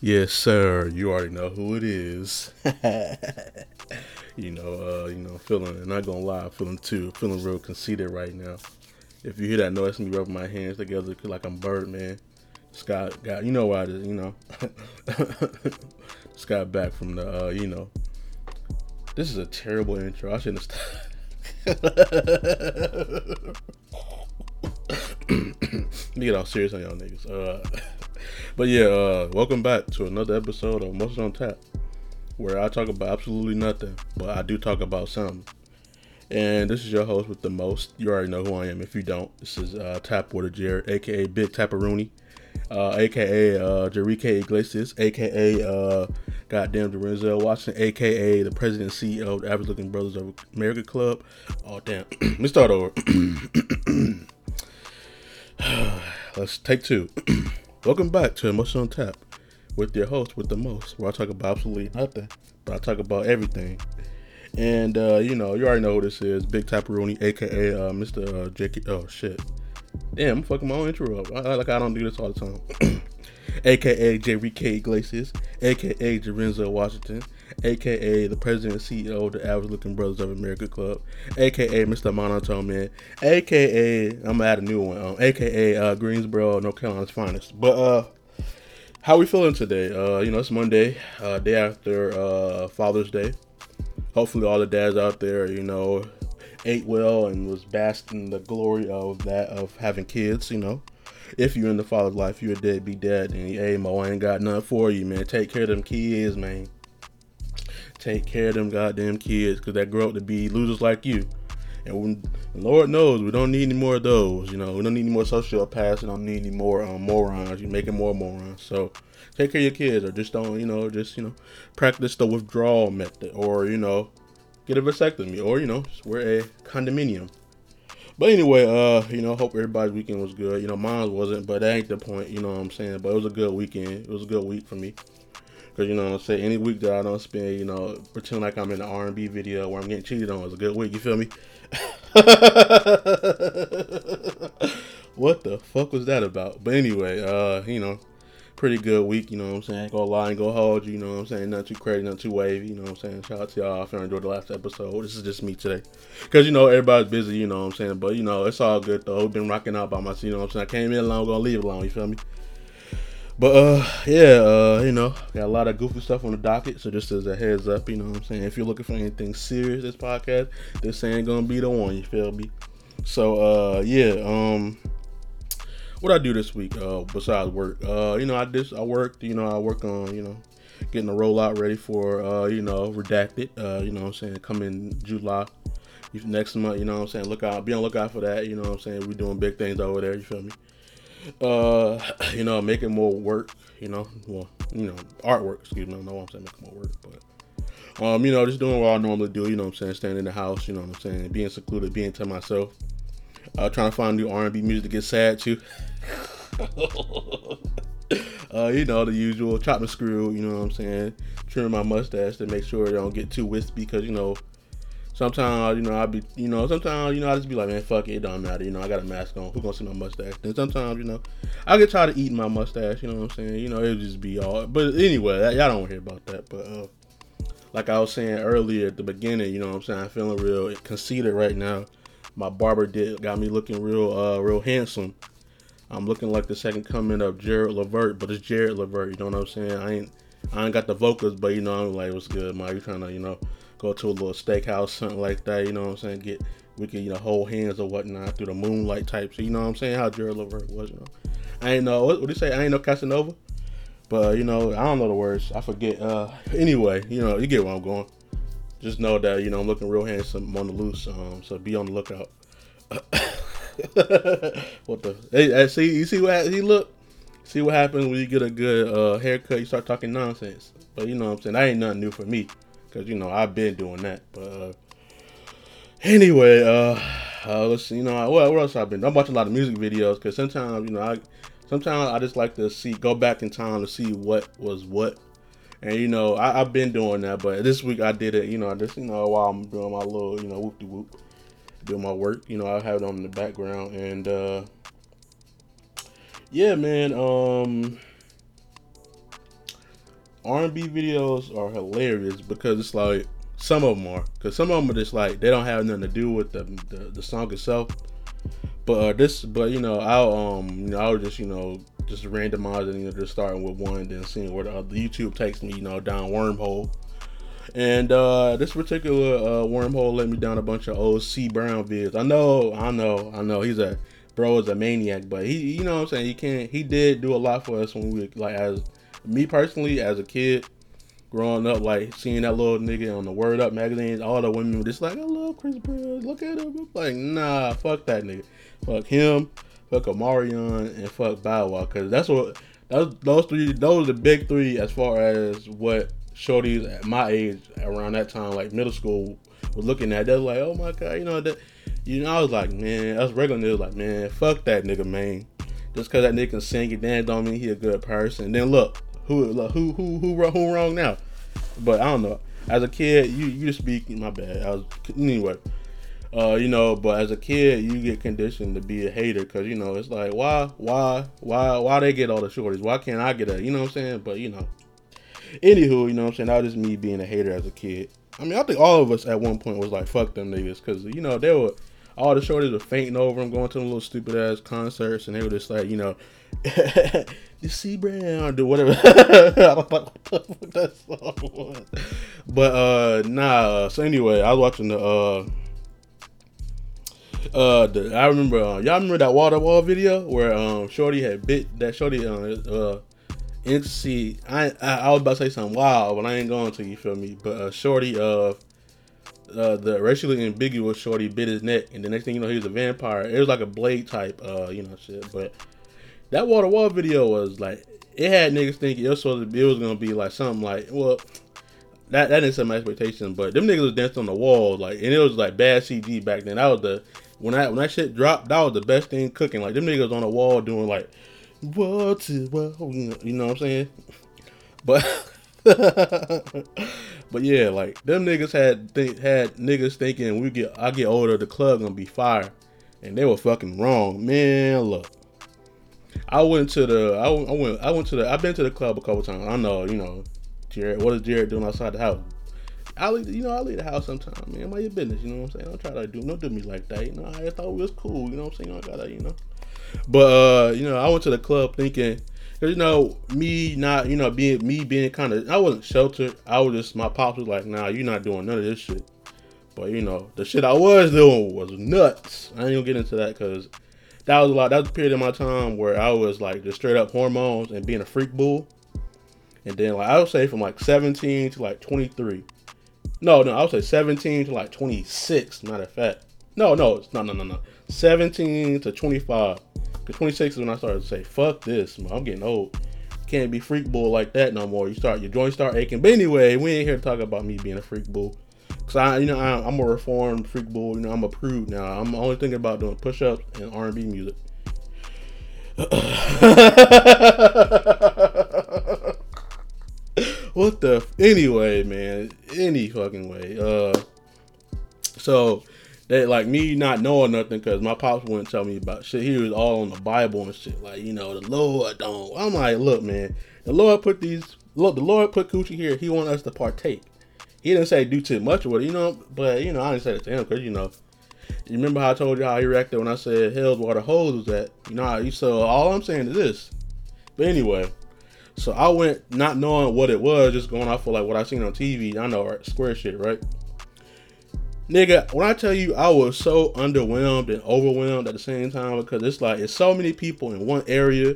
Yes, sir. You already know who it is. you know, uh, you know, feeling. And not gonna lie, feeling too, feeling real conceited right now. If you hear that noise, me rubbing my hands together like I'm Birdman. Scott got, you know why it is, you know. Scott back from the, uh, you know. This is a terrible intro. I shouldn't have. Me get all serious on y'all niggas. Uh, but yeah, uh, welcome back to another episode of Emotions on Tap, where I talk about absolutely nothing, but I do talk about something. And this is your host with the most. You already know who I am. If you don't, this is uh, Tapwater Jared, aka Big Taparoonie, uh, aka uh, Jerike Iglesias, aka uh, Goddamn Denzel Washington, aka the President and CEO of the Average Looking Brothers of America Club. Oh damn, let me start over. Let's take two. Welcome back to Emotion on Tap with your host with the most, where I talk about absolutely nothing, but I talk about everything. And uh, you know, you already know who this is, Big Taparoonie, aka uh, Mr. Uh. Oh shit, damn, I'm fucking my own intro up. I, like I don't do this all the time. aka J.R.K. Iglesias, aka Jarenzo Washington, aka the president and CEO of the Average Looking Brothers of America Club, aka Mr. Monotone Man, aka I'm gonna add a new one, um, aka uh, Greensboro, North Carolina's finest. But uh, how we feeling today? Uh, you know, it's Monday, uh, day after uh, Father's Day. Hopefully, all the dads out there, you know, ate well and was basking the glory of that of having kids. You know if you're in the father's life, you're a be dad, and hey, Mo, I ain't got nothing for you, man. Take care of them kids, man. Take care of them goddamn kids, because they grow up to be losers like you. And when, Lord knows we don't need any more of those. You know, we don't need any more sociopaths. We don't need any more um, morons. You're making more morons. So take care of your kids, or just don't, you know, just you know, practice the withdrawal method, or you know, get a vasectomy, or you know, wear a condominium. But anyway, uh, you know, hope everybody's weekend was good. You know, mine wasn't, but that ain't the point. You know what I'm saying? But it was a good weekend. It was a good week for me. Cause you know what I'm saying. Any week that I don't spend, you know, pretend like I'm in an R&B video where I'm getting cheated on is a good week. You feel me? what the fuck was that about? But anyway, uh, you know, pretty good week, you know what I'm saying? Go lie and go hold you, you know what I'm saying? Not too crazy, not too wavy, you know what I'm saying? Shout out to y'all if you enjoyed the last episode. This is just me today. Because, you know, everybody's busy, you know what I'm saying? But, you know, it's all good though. I've been rocking out by myself, you know what I'm saying? I came in alone, gonna leave alone, you feel me? But uh yeah, uh, you know, got a lot of goofy stuff on the docket. So just as a heads up, you know what I'm saying? If you're looking for anything serious this podcast, this ain't gonna be the one, you feel me? So uh yeah, um what I do this week uh, besides work. Uh, you know, I just I worked. You know, I work on you know getting the rollout ready for uh, you know redacted. Uh, you know, what I'm saying coming July next month. You know, what I'm saying look out, be on lookout for that. You know, what I'm saying we're doing big things over there. You feel me? Uh, you know, making more work. You know, well, you know, artwork. Excuse me. I don't know what I'm saying making more work, but. Um, you know, just doing what I normally do, you know I'm saying, staying in the house, you know what I'm saying, being secluded, being to myself. Uh, trying to find new R&B music to get sad to. uh, you know, the usual chop and screw, you know what I'm saying? Trim my mustache to make sure it don't get too wispy because, you know, sometimes, you know, I'll be, you know, sometimes, you know, I just be like, man, fuck it, it don't matter. You know, I got a mask on. Who gonna see my mustache? Then sometimes, you know, I get tired of eating my mustache, you know what I'm saying? You know, it'll just be all, but anyway, y'all don't hear about that. But, uh, like I was saying earlier at the beginning, you know what I'm saying? I'm feeling real conceited right now. My barber did got me looking real, uh, real handsome. I'm looking like the second coming of Gerald Levert, but it's Jared Levert. You know what I'm saying? I ain't I ain't got the vocals, but you know I'm like, what's good, man? You trying to you know go to a little steakhouse, something like that? You know what I'm saying? Get we can you know hold hands or whatnot through the moonlight type. So you know what I'm saying? How Jared Levert was, you know. I ain't know what, what do you say? I ain't know Casanova, but you know I don't know the words. I forget. Uh, anyway, you know you get where I'm going. Just know that you know I'm looking real handsome I'm on the loose. Um, so be on the lookout. what the? Hey, see, you see what he look? See what happens when you get a good uh, haircut? You start talking nonsense. But you know what I'm saying? That ain't nothing new for me, cause you know I've been doing that. But uh, anyway, uh, uh, let's see. You know, what, what else I've been? I'm watching a lot of music videos, cause sometimes you know I, sometimes I just like to see, go back in time to see what was what. And you know, I, have been doing that, but this week I did it. You know, just you know, while I'm doing my little, you know, whoop de whoop doing my work. You know, I have it on in the background, and uh, yeah, man. Um, R&B videos are hilarious because it's like some of them are because some of them are just like they don't have nothing to do with the the, the song itself. But uh, this, but you know, I'll um, you know, I was just you know just randomizing, you know, just starting with one, then seeing where the, the YouTube takes me, you know, down wormhole. And uh, this particular uh, wormhole led me down a bunch of old C Brown vids. I know, I know, I know. He's a bro is a maniac, but he, you know what I'm saying. He can't. He did do a lot for us when we like as me personally as a kid growing up, like seeing that little nigga on the Word Up magazine, all the women were just like, I love Chris Brown. Look at him. I'm like, nah, fuck that nigga. Fuck him. Fuck Omarion and fuck Bow Wow. Cause that's what those those three those are the big three as far as what shorties at my age around that time, like middle school, was looking at. They're like, oh my god, you know that. You know, I was like, man, us regular niggas like, man, fuck that nigga, man. Just cause that nigga can sing it, then don't mean he a good person. then look, who who who who who wrong now? But I don't know. As a kid, you you just speak. My bad. I was anyway. Uh, you know, but as a kid, you get conditioned to be a hater because you know it's like why, why, why, why they get all the shorties? Why can't I get a? You know what I'm saying? But you know, anywho, you know what I'm saying? That was just me being a hater as a kid. I mean, I think all of us at one point was like, fuck them niggas, because you know they were all the shorties were fainting over them, going to them little stupid ass concerts, and they were just like, you know, you see Brown, do whatever. I don't know what that song was. But uh nah, so anyway, I was watching the uh uh the, I remember uh, y'all remember that Wall to Wall video where um Shorty had bit that Shorty uh uh see I, I I was about to say something wild, but I ain't going to. You feel me? But uh, Shorty uh uh, the racially ambiguous shorty bit his neck, and the next thing you know, he was a vampire. It was like a blade type, uh, you know, shit. But that Wall to Wall video was like, it had niggas thinking it was supposed to be, it was gonna be like something like, well, that that didn't set my expectation, but them niggas was dancing on the wall, like, and it was like bad CG back then. That was the when I when that shit dropped, that was the best thing cooking. Like them niggas on the wall doing like, what's it, well, you know, what I'm saying? But but yeah, like them niggas had th- had niggas thinking we get I get older, the club gonna be fire, and they were fucking wrong, man. Look, I went to the I, I went I went to the I've been to the club a couple times. I know you know, Jared. What is Jared doing outside the house? I leave, you know, I leave the house sometime, man. Your business, you know what I'm saying? Don't try to do, don't do me like that, you know. I thought we was cool, you know what I'm saying? I gotta, you know. But uh, you know, I went to the club thinking Cause you know me not you know being me being kind of I wasn't sheltered. I was just my pops was like, nah, you're not doing none of this shit. But you know the shit I was doing was nuts. I ain't gonna get into that because that was a lot. That was a period of my time where I was like just straight up hormones and being a freak bull. And then like I would say from like 17 to like 23. No, no, I would say 17 to like 26. Matter of fact, no, no, no, no, no, no. 17 to 25. Cause 26 is when I started to say, "Fuck this, man. I'm getting old. Can't be freak bull like that no more." You start your joints start aching. But anyway, we ain't here to talk about me being a freak bull. Cause I, you know, I, am a reformed freak boy. You know, I'm a prude now. I'm only thinking about doing push-ups and R&B music. what the? F- Anyway, man. Any fucking way. Uh. So that like me not knowing nothing because my pops wouldn't tell me about shit. He was all on the Bible and shit. Like you know, the Lord don't. I'm like, look, man, the Lord put these. Look, the Lord put coochie here. He want us to partake. He didn't say do too much with it, you know. But you know, I didn't say that to him because you know. You remember how I told you how he reacted when I said hell's where the hose was at? You know, so all I'm saying is this. But anyway, so I went not knowing what it was, just going off of like what I seen on TV. I know right, square shit, right? Nigga, when I tell you I was so underwhelmed and overwhelmed at the same time because it's like it's so many people in one area.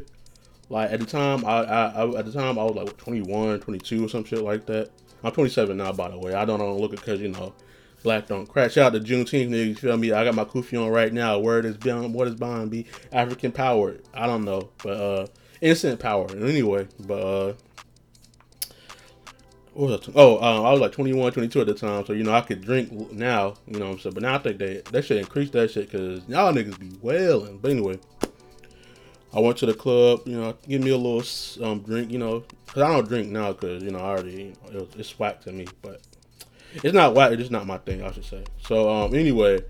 Like at the time, I, I, I at the time I was like 21, 22 or some shit like that. I'm 27 now, by the way. I don't, look it because you know, black don't crash out to Juneteenth, nigga. You feel me? I got my kufi on right now. Word is beyond what is bond be African power. I don't know, but uh, instant power. Anyway, but uh, oh, um, I was like 21, 22 at the time, so you know I could drink now, you know what I'm saying. But now I think they they should increase that shit because y'all niggas be wailing. But anyway, I went to the club, you know, give me a little um, drink, you know, because I don't drink now because you know I already you know, it it's whack to me, but it's not whack. It's just not my thing, I should say. So um, anyway,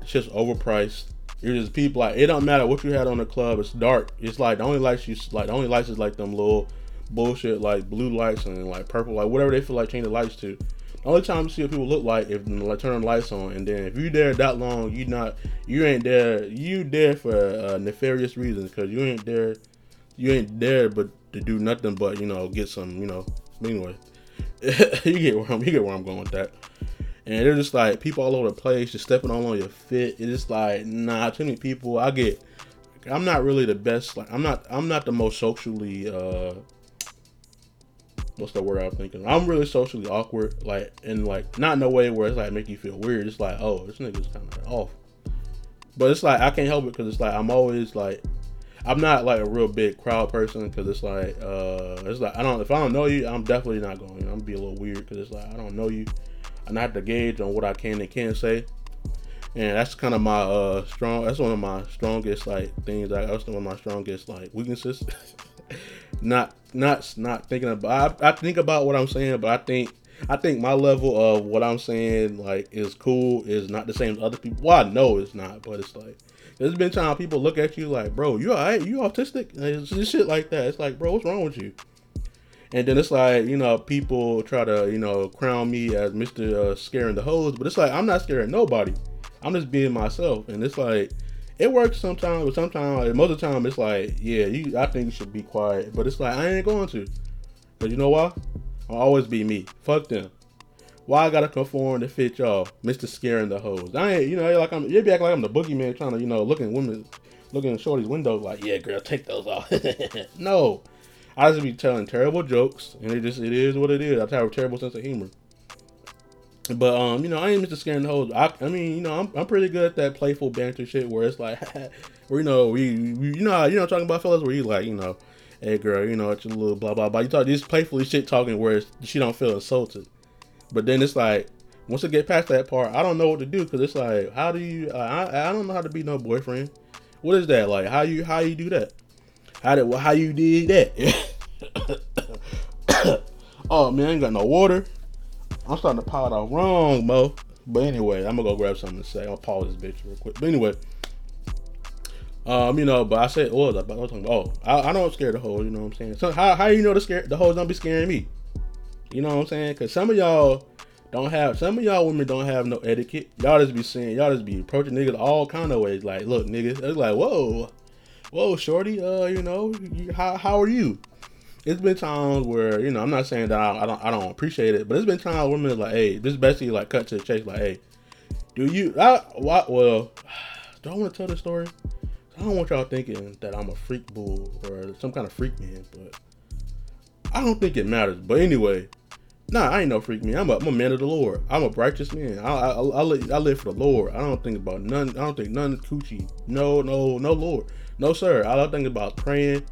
it's just overpriced. It's just people like it don't matter what you had on the club. It's dark. It's like the only lights you like the only lights is like them little bullshit like blue lights and like purple, like whatever they feel like changing the lights to. Only time you see what people look like if like turn the lights on, and then if you there that long, you not you ain't there. You there for uh, nefarious reasons because you ain't there. You ain't there but to do nothing but you know get some you know. Anyway, you get where I'm you get where I'm going with that. And they're just like people all over the place, just stepping all on your fit. It's just like nah, too many people. I get. I'm not really the best. Like I'm not. I'm not the most socially. uh what's the word I'm thinking? I'm really socially awkward, like and like not in a way where it's like make you feel weird. It's like, oh, this nigga's kind of off. But it's like I can't help it because it's like I'm always like I'm not like a real big crowd person because it's like uh it's like I don't if I don't know you I'm definitely not going. I'm gonna be a little weird because it's like I don't know you. And I have to gauge on what I can and can't say. And that's kind of my uh strong. That's one of my strongest like things. Like, that's one of my strongest like weaknesses. not not not thinking about. I, I think about what I'm saying, but I think I think my level of what I'm saying like is cool is not the same as other people. Well, I know it's not, but it's like there's been time people look at you like, bro, you alright? You autistic? It's shit like that. It's like, bro, what's wrong with you? And then it's like, you know, people try to, you know, crown me as Mr. Uh, scaring the hoes, but it's like I'm not scaring nobody. I'm just being myself, and it's like it works sometimes, but sometimes, most of the time, it's like, yeah, you. I think you should be quiet, but it's like I ain't going to, cause you know why? I'll always be me. Fuck them. Why I gotta conform to fit y'all, Mister Scaring the hoes? I ain't, you know, like I'm. You be acting like I'm the boogeyman, trying to, you know, looking women, looking in shorty's windows, like, yeah, girl, take those off. no, I just be telling terrible jokes, and it just it is what it is. I have a terrible sense of humor. But um, you know, I ain't Mr. Scaring the hoes. I, I mean, you know, I'm, I'm pretty good at that playful banter shit where it's like, where you know, we, we you know, you know, talking about fellas where you like, you know, hey girl, you know, it's a little blah blah blah. You talk this playfully shit talking where she don't feel insulted. But then it's like, once I get past that part, I don't know what to do because it's like, how do you? I I don't know how to be no boyfriend. What is that like? How you how you do that? How did how you did that? oh man, I ain't got no water. I'm starting to pile it out wrong, Mo. But anyway, I'm gonna go grab something to say. I'll pause this bitch real quick. But anyway, um, you know, but I said, oh, I was talking about, oh, I, don't scare the hoes. You know what I'm saying? So how how you know the scare the hoes don't be scaring me? You know what I'm saying? Because some of y'all don't have some of y'all women don't have no etiquette. Y'all just be saying y'all just be approaching niggas all kind of ways. Like, look, niggas, it's like, whoa, whoa, shorty, uh, you know, you, how how are you? It's been times where you know I'm not saying that I, I don't I don't appreciate it, but it's been times women like, hey, this is basically like cut to the chase, like, hey, do you? I what? Well, do I want to tell the story? I don't want y'all thinking that I'm a freak bull or some kind of freak man, but I don't think it matters. But anyway, nah, I ain't no freak man. I'm a, I'm a man of the Lord. I'm a righteous man. I, I, I, live, I live for the Lord. I don't think about none. I don't think none coochie. No, no, no, Lord. No, sir. I don't think about praying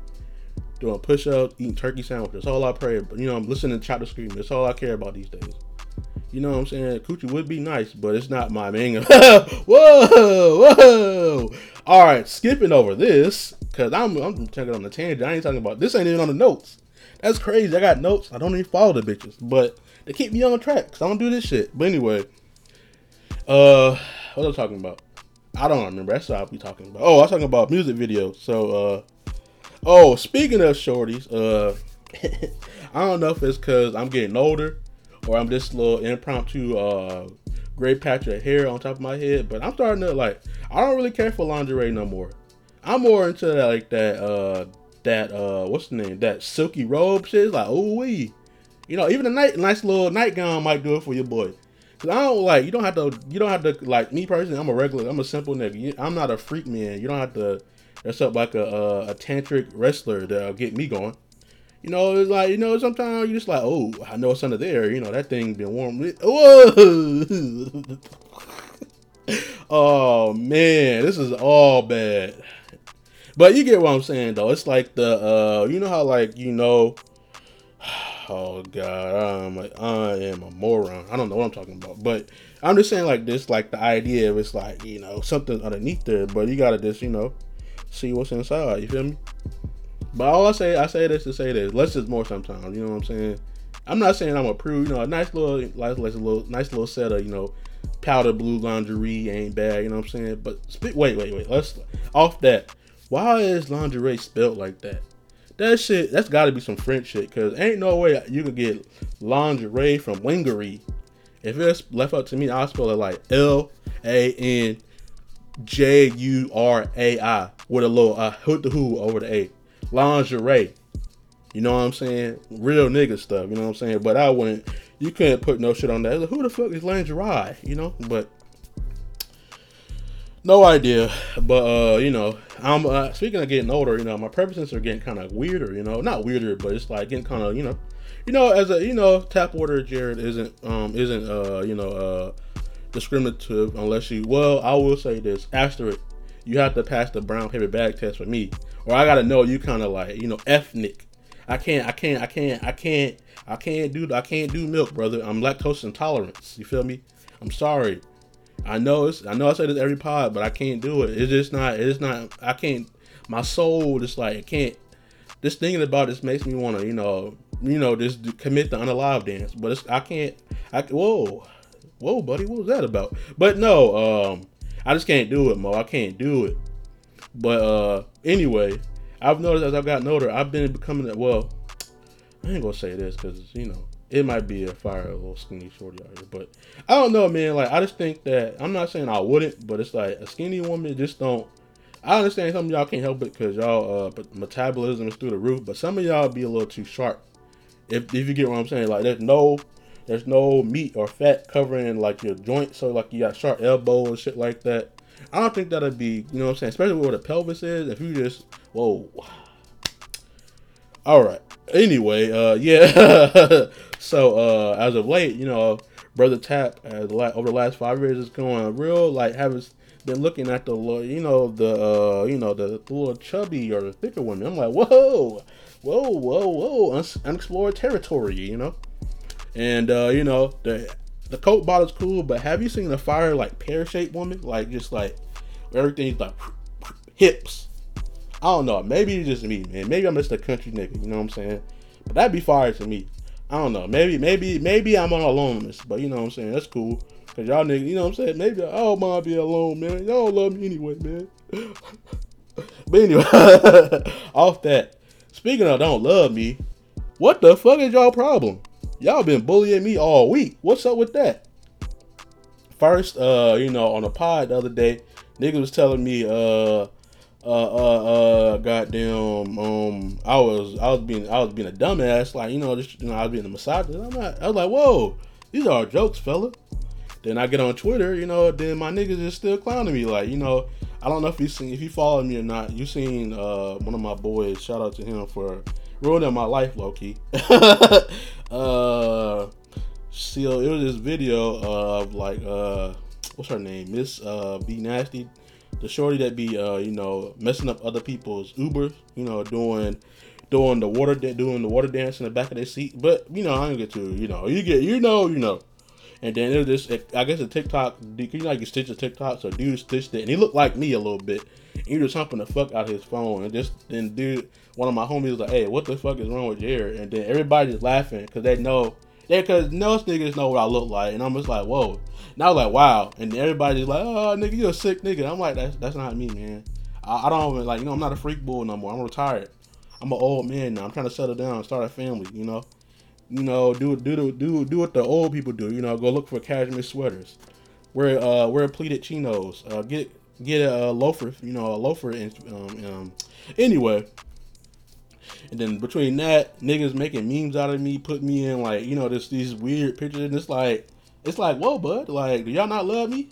doing push ups, eating turkey sandwiches. That's all I pray. But you know, I'm listening to chapter screaming. That's all I care about these days. You know what I'm saying? Coochie would be nice, but it's not my main. whoa, whoa. All right, skipping over this because I'm I'm taking on the tangent. I ain't talking about this. Ain't even on the notes. That's crazy. I got notes. I don't even follow the bitches, but they keep me on track because I don't do this shit. But anyway, uh, what was I talking about? I don't remember. That's what I'll be talking about. Oh, I was talking about music videos. So, uh, Oh, speaking of shorties, uh, I don't know if it's because I'm getting older or I'm just a little impromptu uh gray patch of hair on top of my head, but I'm starting to like I don't really care for lingerie no more. I'm more into that, like that uh that uh what's the name that silky robe shit. It's like oh wee, you know even a night nice little nightgown might do it for your boy. Cause I don't like you don't have to you don't have to like me personally. I'm a regular. I'm a simple nigga. I'm not a freak man. You don't have to dress up like a, a, a tantric wrestler that'll get me going. You know, it's like you know, sometimes you just like, oh, I know it's under there. You know, that thing been warm. Whoa! oh man, this is all bad. But you get what I'm saying, though. It's like the, uh, you know how like you know, oh god, I'm I am a moron. I don't know what I'm talking about, but I'm just saying like this, like the idea of it's like you know something underneath there, but you gotta just you know see what's inside. You feel me? But all I say, I say this to say this. Less is more sometimes. You know what I'm saying? I'm not saying I'm a prude. You know, a nice little, nice, nice little, nice little set of you know, powder blue lingerie ain't bad. You know what I'm saying? But wait, wait, wait. Let's off that. Why is lingerie spelled like that? that shit, that's got to be some French shit, cause ain't no way you could get lingerie from lingerie. If it's left up to me, I'll spell it like L A N J U R A I with a little uh, hood the who over the A. Lingerie. You know what I'm saying? Real nigga stuff. You know what I'm saying? But I wouldn't. You couldn't put no shit on that. Like, who the fuck is lingerie? You know? But no idea. But uh, you know, I'm uh, speaking of getting older. You know, my preferences are getting kind of weirder. You know, not weirder, but it's like getting kind of you know, you know, as a you know, tap water Jared isn't um isn't uh you know uh discriminative unless you. Well, I will say this asterisk. You have to pass the brown paper bag test for me, or I gotta know you kind of like you know ethnic. I can't, I can't, I can't, I can't, I can't do, I can't do milk, brother. I'm lactose intolerant. You feel me? I'm sorry. I know it's, I know I say this every pod, but I can't do it. It's just not, it's not. I can't. My soul just like it can't. Just thinking about this makes me want to, you know, you know, just commit the unalive dance. But it's, I can't. I whoa, whoa, buddy, what was that about? But no, um, I just can't do it, Mo. I can't do it. But uh, anyway, I've noticed as I've gotten older, I've been becoming well. I ain't gonna say this because you know it might be a fire a little skinny shorty out here, but I don't know, man. Like I just think that I'm not saying I wouldn't, but it's like a skinny woman just don't. I understand some of y'all can't help it because y'all uh, metabolism is through the roof, but some of y'all be a little too sharp. If if you get what I'm saying, like there's no there's no meat or fat covering like your joints, so like you got sharp elbows and shit like that. I don't think that'd be, you know what I'm saying, especially where the pelvis is. If you just, whoa. All right. Anyway, uh, yeah. so uh, as of late, you know, brother Tap as over the last five years is going real like having been looking at the you know the uh, you know the, the little chubby or the thicker women. I'm like, whoa, whoa, whoa, whoa, unexplored territory, you know. And uh, you know the the Coke bottle's cool, but have you seen the fire like pear shaped woman? Like just like everything's like hips. I don't know. Maybe it's just me, man. Maybe I'm just a country nigga. You know what I'm saying? But that'd be fire to me. I don't know. Maybe, maybe, maybe I'm on aloneness, but you know what I'm saying? That's cool. Cause y'all niggas, you know what I'm saying? Maybe I don't mind being alone, man. Y'all love me anyway, man. but anyway, off that. Speaking of don't love me, what the fuck is y'all problem? Y'all been bullying me all week. What's up with that? First, uh, you know, on a pod the other day, nigga was telling me, uh, uh, uh, uh, goddamn, um, I was, I was being, I was being a dumbass, like, you know, just, you know, I was being a misogynist. I'm not, I was like, whoa, these are jokes, fella. Then I get on Twitter, you know, then my niggas is still clowning me, like, you know, I don't know if you seen, if you follow me or not. You seen, uh, one of my boys. Shout out to him for ruining my life, low key. uh, so it was this video of like uh, what's her name, Miss uh, B Nasty, the shorty that be uh, you know messing up other people's Ubers, you know doing doing the water doing the water dance in the back of their seat. But you know I don't get to you know you get you know you know. And then it was this, I guess a TikTok, you know, you can stitch a TikTok, so dude stitched it, and he looked like me a little bit. And he was humping the fuck out of his phone, and just then dude, one of my homies was like, "Hey, what the fuck is wrong with Jared?" And then everybody's laughing because they know, they because most niggas know what I look like, and I'm just like, "Whoa!" Now like, "Wow!" And everybody's like, "Oh, nigga, you a sick nigga." I'm like, "That's that's not me, man. I, I don't even like, you know, I'm not a freak bull no more. I'm retired. I'm an old man now. I'm trying to settle down, start a family, you know." You know, do do do do what the old people do. You know, go look for cashmere sweaters, wear uh wear pleated chinos, uh get get a, loafer, you know, a loafer. And, um, um, anyway, and then between that, niggas making memes out of me, put me in like, you know, this these weird pictures, and it's like, it's like, whoa, bud, like, do y'all not love me?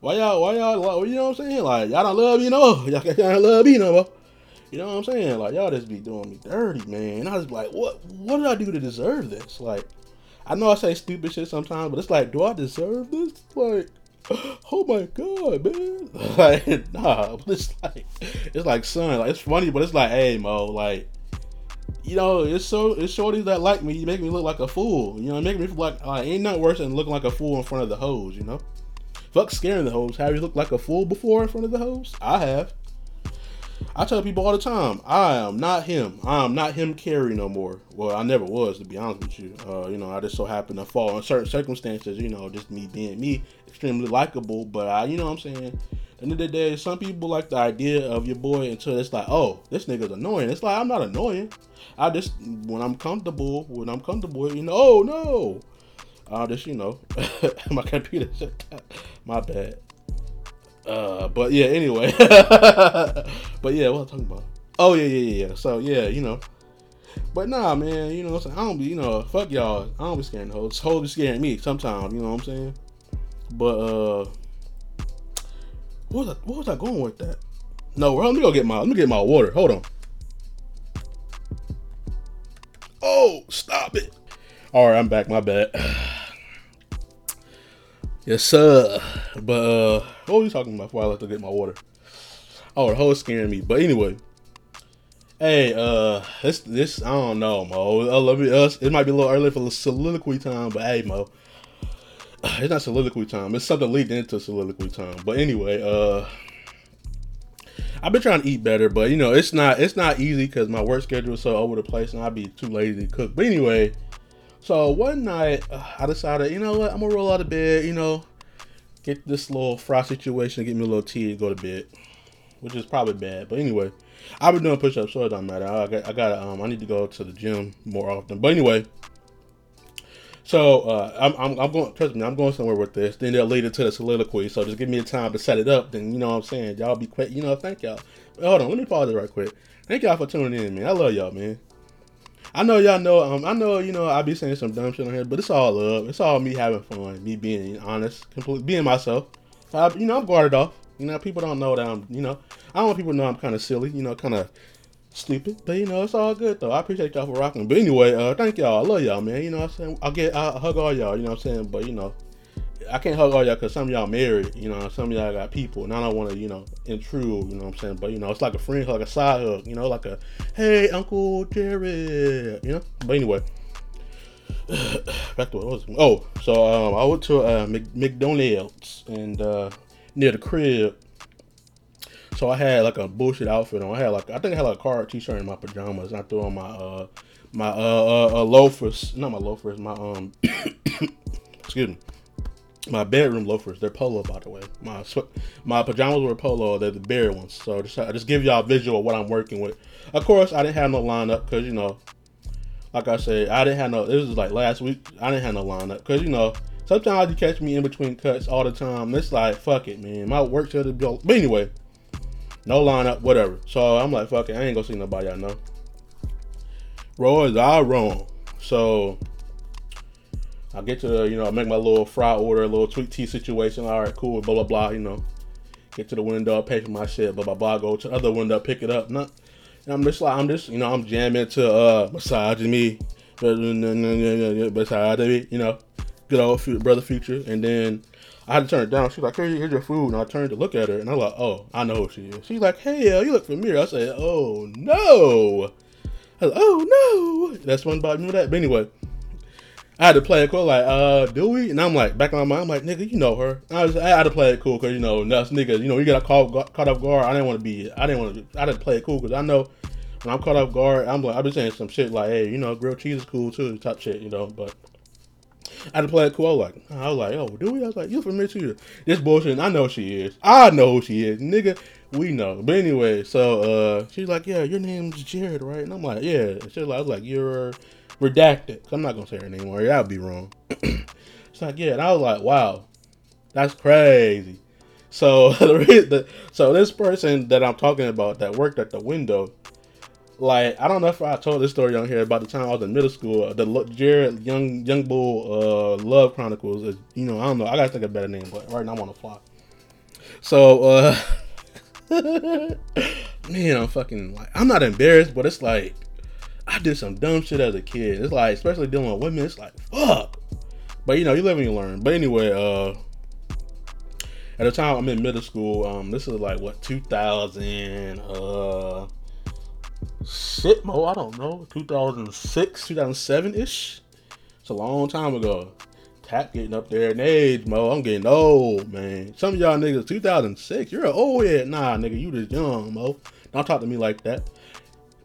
Why y'all, why y'all, you know what I'm saying? Like, y'all don't love me no more. Y'all don't love me no more. You know what I'm saying? Like, y'all just be doing me dirty, man. And I was like, what, what did I do to deserve this? Like, I know I say stupid shit sometimes, but it's like, do I deserve this? Like, oh my god, man. Like, nah, but it's like, it's like, son, like, it's funny, but it's like, hey, Mo, like, you know, it's so it's shorties that like me. You make me look like a fool. You know, make me feel like, like ain't nothing worse than looking like a fool in front of the hoes. You know, fuck scaring the hoes. Have you looked like a fool before in front of the hoes? I have. I tell people all the time, I am not him. I am not him Carey no more. Well, I never was, to be honest with you. Uh, you know, I just so happened to fall in certain circumstances. You know, just me being me, extremely likable. But I, you know, what I'm saying end of the day, some people like the idea of your boy until it's like, oh, this nigga's annoying. It's like I'm not annoying. I just when I'm comfortable, when I'm comfortable, you know, oh no. I just, you know, my computer shut down. My bad. Uh, but yeah, anyway. but yeah, what I'm talking about. Oh yeah, yeah, yeah. So yeah, you know. But nah, man, you know what I'm saying? I don't be, you know, fuck y'all. I don't be scaring hoes. Hoes be scaring me sometimes, you know what I'm saying? But uh what was I, what was I going with that? No, let me go get my let me get my water. Hold on. Oh, stop it. All right, I'm back. My bad. yes, sir. But uh, what were you talking about before I left to get my water? Oh, the whole scaring me. But anyway, hey, uh, this this I don't know, Mo. I love it. Us, it might be a little early for the soliloquy time, but hey, Mo, it's not soliloquy time. It's something leading into soliloquy time. But anyway, uh. I've been trying to eat better, but you know it's not it's not easy because my work schedule is so over the place, and I'd be too lazy to cook. But anyway, so one night uh, I decided, you know what, I'm gonna roll out of bed, you know, get this little fry situation, get me a little tea, and go to bed, which is probably bad. But anyway, I've been doing push-ups, so it don't matter. I got I got um I need to go to the gym more often. But anyway. So uh, I'm, I'm, I'm going. Trust me, I'm going somewhere with this. Then they'll lead it to the soliloquy. So just give me a time to set it up. Then you know what I'm saying. Y'all be quick. You know, thank y'all. Hold on, let me pause it right quick. Thank y'all for tuning in, man. I love y'all, man. I know y'all know. Um, I know you know I be saying some dumb shit on here, but it's all love. It's all me having fun, me being honest, complete, being myself. I, you know, I'm guarded off. You know, people don't know that I'm. You know, I don't want people to know I'm kind of silly. You know, kind of stupid. But you know, it's all good though. I appreciate y'all for rocking. But anyway, uh, thank y'all. I love y'all, man. You know I'm saying? I'll get I hug all y'all, you know what I'm saying? But you know, I can't hug all y'all because some of y'all married, you know, some of y'all got people, and I don't want to, you know, intrude, you know what I'm saying? But you know, it's like a friend, like a side hug, you know, like a hey, Uncle Jared, you know. But anyway, back to what was oh, so um, I went to uh, McDonald's and uh, near the crib so I had like a bullshit outfit on. I had like I think I had like a car t-shirt and my pajamas. And I threw on my uh my uh, uh, uh loafers, not my loafers, my um excuse me, my bedroom loafers. They're polo, by the way. My my pajamas were polo. They're the bare ones. So just I just give y'all a visual of what I'm working with. Of course, I didn't have no lineup because you know, like I said, I didn't have no. This was like last week. I didn't have no lineup because you know. Sometimes you catch me in between cuts all the time. It's like, fuck it, man. My work should have schedule. But anyway, no lineup, whatever. So I'm like, fuck it, I ain't gonna see nobody I know. Roy is all wrong. So I get to you know, make my little fry order, a little sweet tea situation. All right, cool, blah blah blah. You know, get to the window, pay for my shit, blah blah blah. Go to the other window, pick it up. Not, I'm just like, I'm just, you know, I'm jamming to uh, massaging me, beside me, you know, good old brother future, and then I had to turn it down. She's like, hey, here's your food. And I turned to look at her, and I'm like, oh, I know who she is. She's like, hey, uh, you look familiar. I said, oh, no. I was like, oh, no. That's one about me that. But anyway, I had to play it cool, like, uh, do we? And I'm like, back in my mind, I'm like, nigga, you know her. I, was, I had to play it cool because, you know, us niggas, you know, you got caught, caught off guard. I didn't want to be, I didn't want to, I didn't play it cool because I know when I'm caught off guard, I'm like, I've been saying some shit like, hey, you know, grilled cheese is cool too, type shit, you know, but I had to play it cool. Like, I was like, oh, do we? I was like, you familiar to This bullshit. And I know she is. I know who she is, nigga. We know. But anyway, so uh, she's like, yeah, your name's Jared, right? And I'm like, yeah. She's like, I was like, you're redacted. I'm not gonna say her name, or that would be wrong. She's like, yeah. And I was like, wow, that's crazy. So the, so this person that I'm talking about that worked at the window like I don't know if I told this story on here about the time I was in middle school. The Jared Young Young Bull uh, Love Chronicles. Is, you know, I don't know. I gotta think of a better name, but right now I'm on the fly. So, uh, man, I'm fucking like I'm not embarrassed, but it's like I did some dumb shit as a kid. It's like, especially dealing with women, it's like fuck. But you know, you live and you learn. But anyway, uh, at the time I'm in middle school, um, this is like what 2000, uh shit, Mo, I don't know, 2006, 2007 ish. It's a long time ago. Tap getting up there in age, Mo. I'm getting old, man. Some of y'all niggas, 2006, you're an old head. Nah, nigga, you just young, Mo. Don't talk to me like that.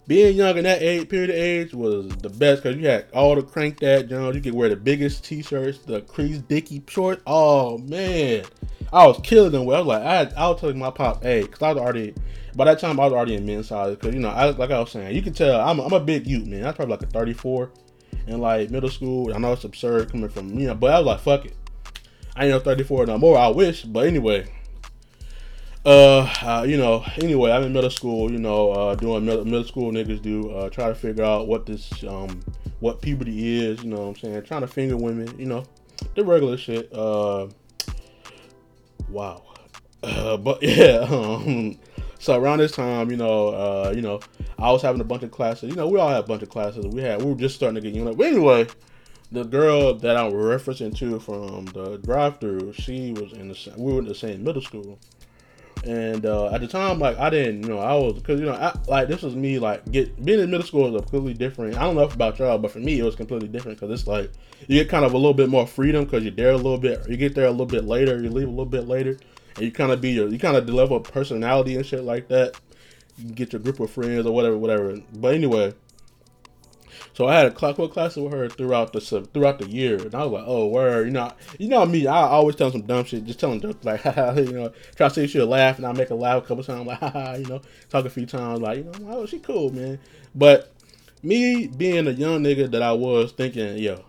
Being young in that age, period of age was the best because you had all the crank that Jones. You could wear the biggest t-shirts, the crease dicky shorts. Oh man, I was killing them. I was like, I, had, I was telling my pop, hey, because I was already, by that time I was already in men's size. Because you know, I, like I was saying, you can tell I'm, I'm a big youth man. I was probably like a 34 in like middle school. I know it's absurd coming from you know, but I was like, fuck it. I ain't no 34 no more. I wish, but anyway. Uh, uh, you know, anyway, I'm in middle school, you know, uh, doing middle, middle school niggas do, uh, try to figure out what this, um, what puberty is, you know what I'm saying? Trying to finger women, you know, the regular shit. Uh, wow. Uh, but yeah, um, so around this time, you know, uh, you know, I was having a bunch of classes. You know, we all had a bunch of classes. We had, we were just starting to get, you know, but anyway, the girl that I'm referencing to from the drive-through, she was in the, we were in the same middle school. And uh, at the time, like I didn't, you know, I was because you know, I, like this was me, like get being in middle school is completely different. I don't know about y'all, but for me, it was completely different because it's like you get kind of a little bit more freedom because you're there a little bit, you get there a little bit later, you leave a little bit later, and you kind of be your, you kind of develop personality and shit like that. You get your group of friends or whatever, whatever. But anyway, so I had a clockwork class with her throughout the throughout the year, and I was like, "Oh, where you know, you know me, I always tell some dumb shit, just telling jokes like, you know, try to see if she'll laugh, and I make her laugh a couple times, like, haha, you know, talk a few times, like, you know, oh, she cool, man. But me being a young nigga that I was, thinking, yo,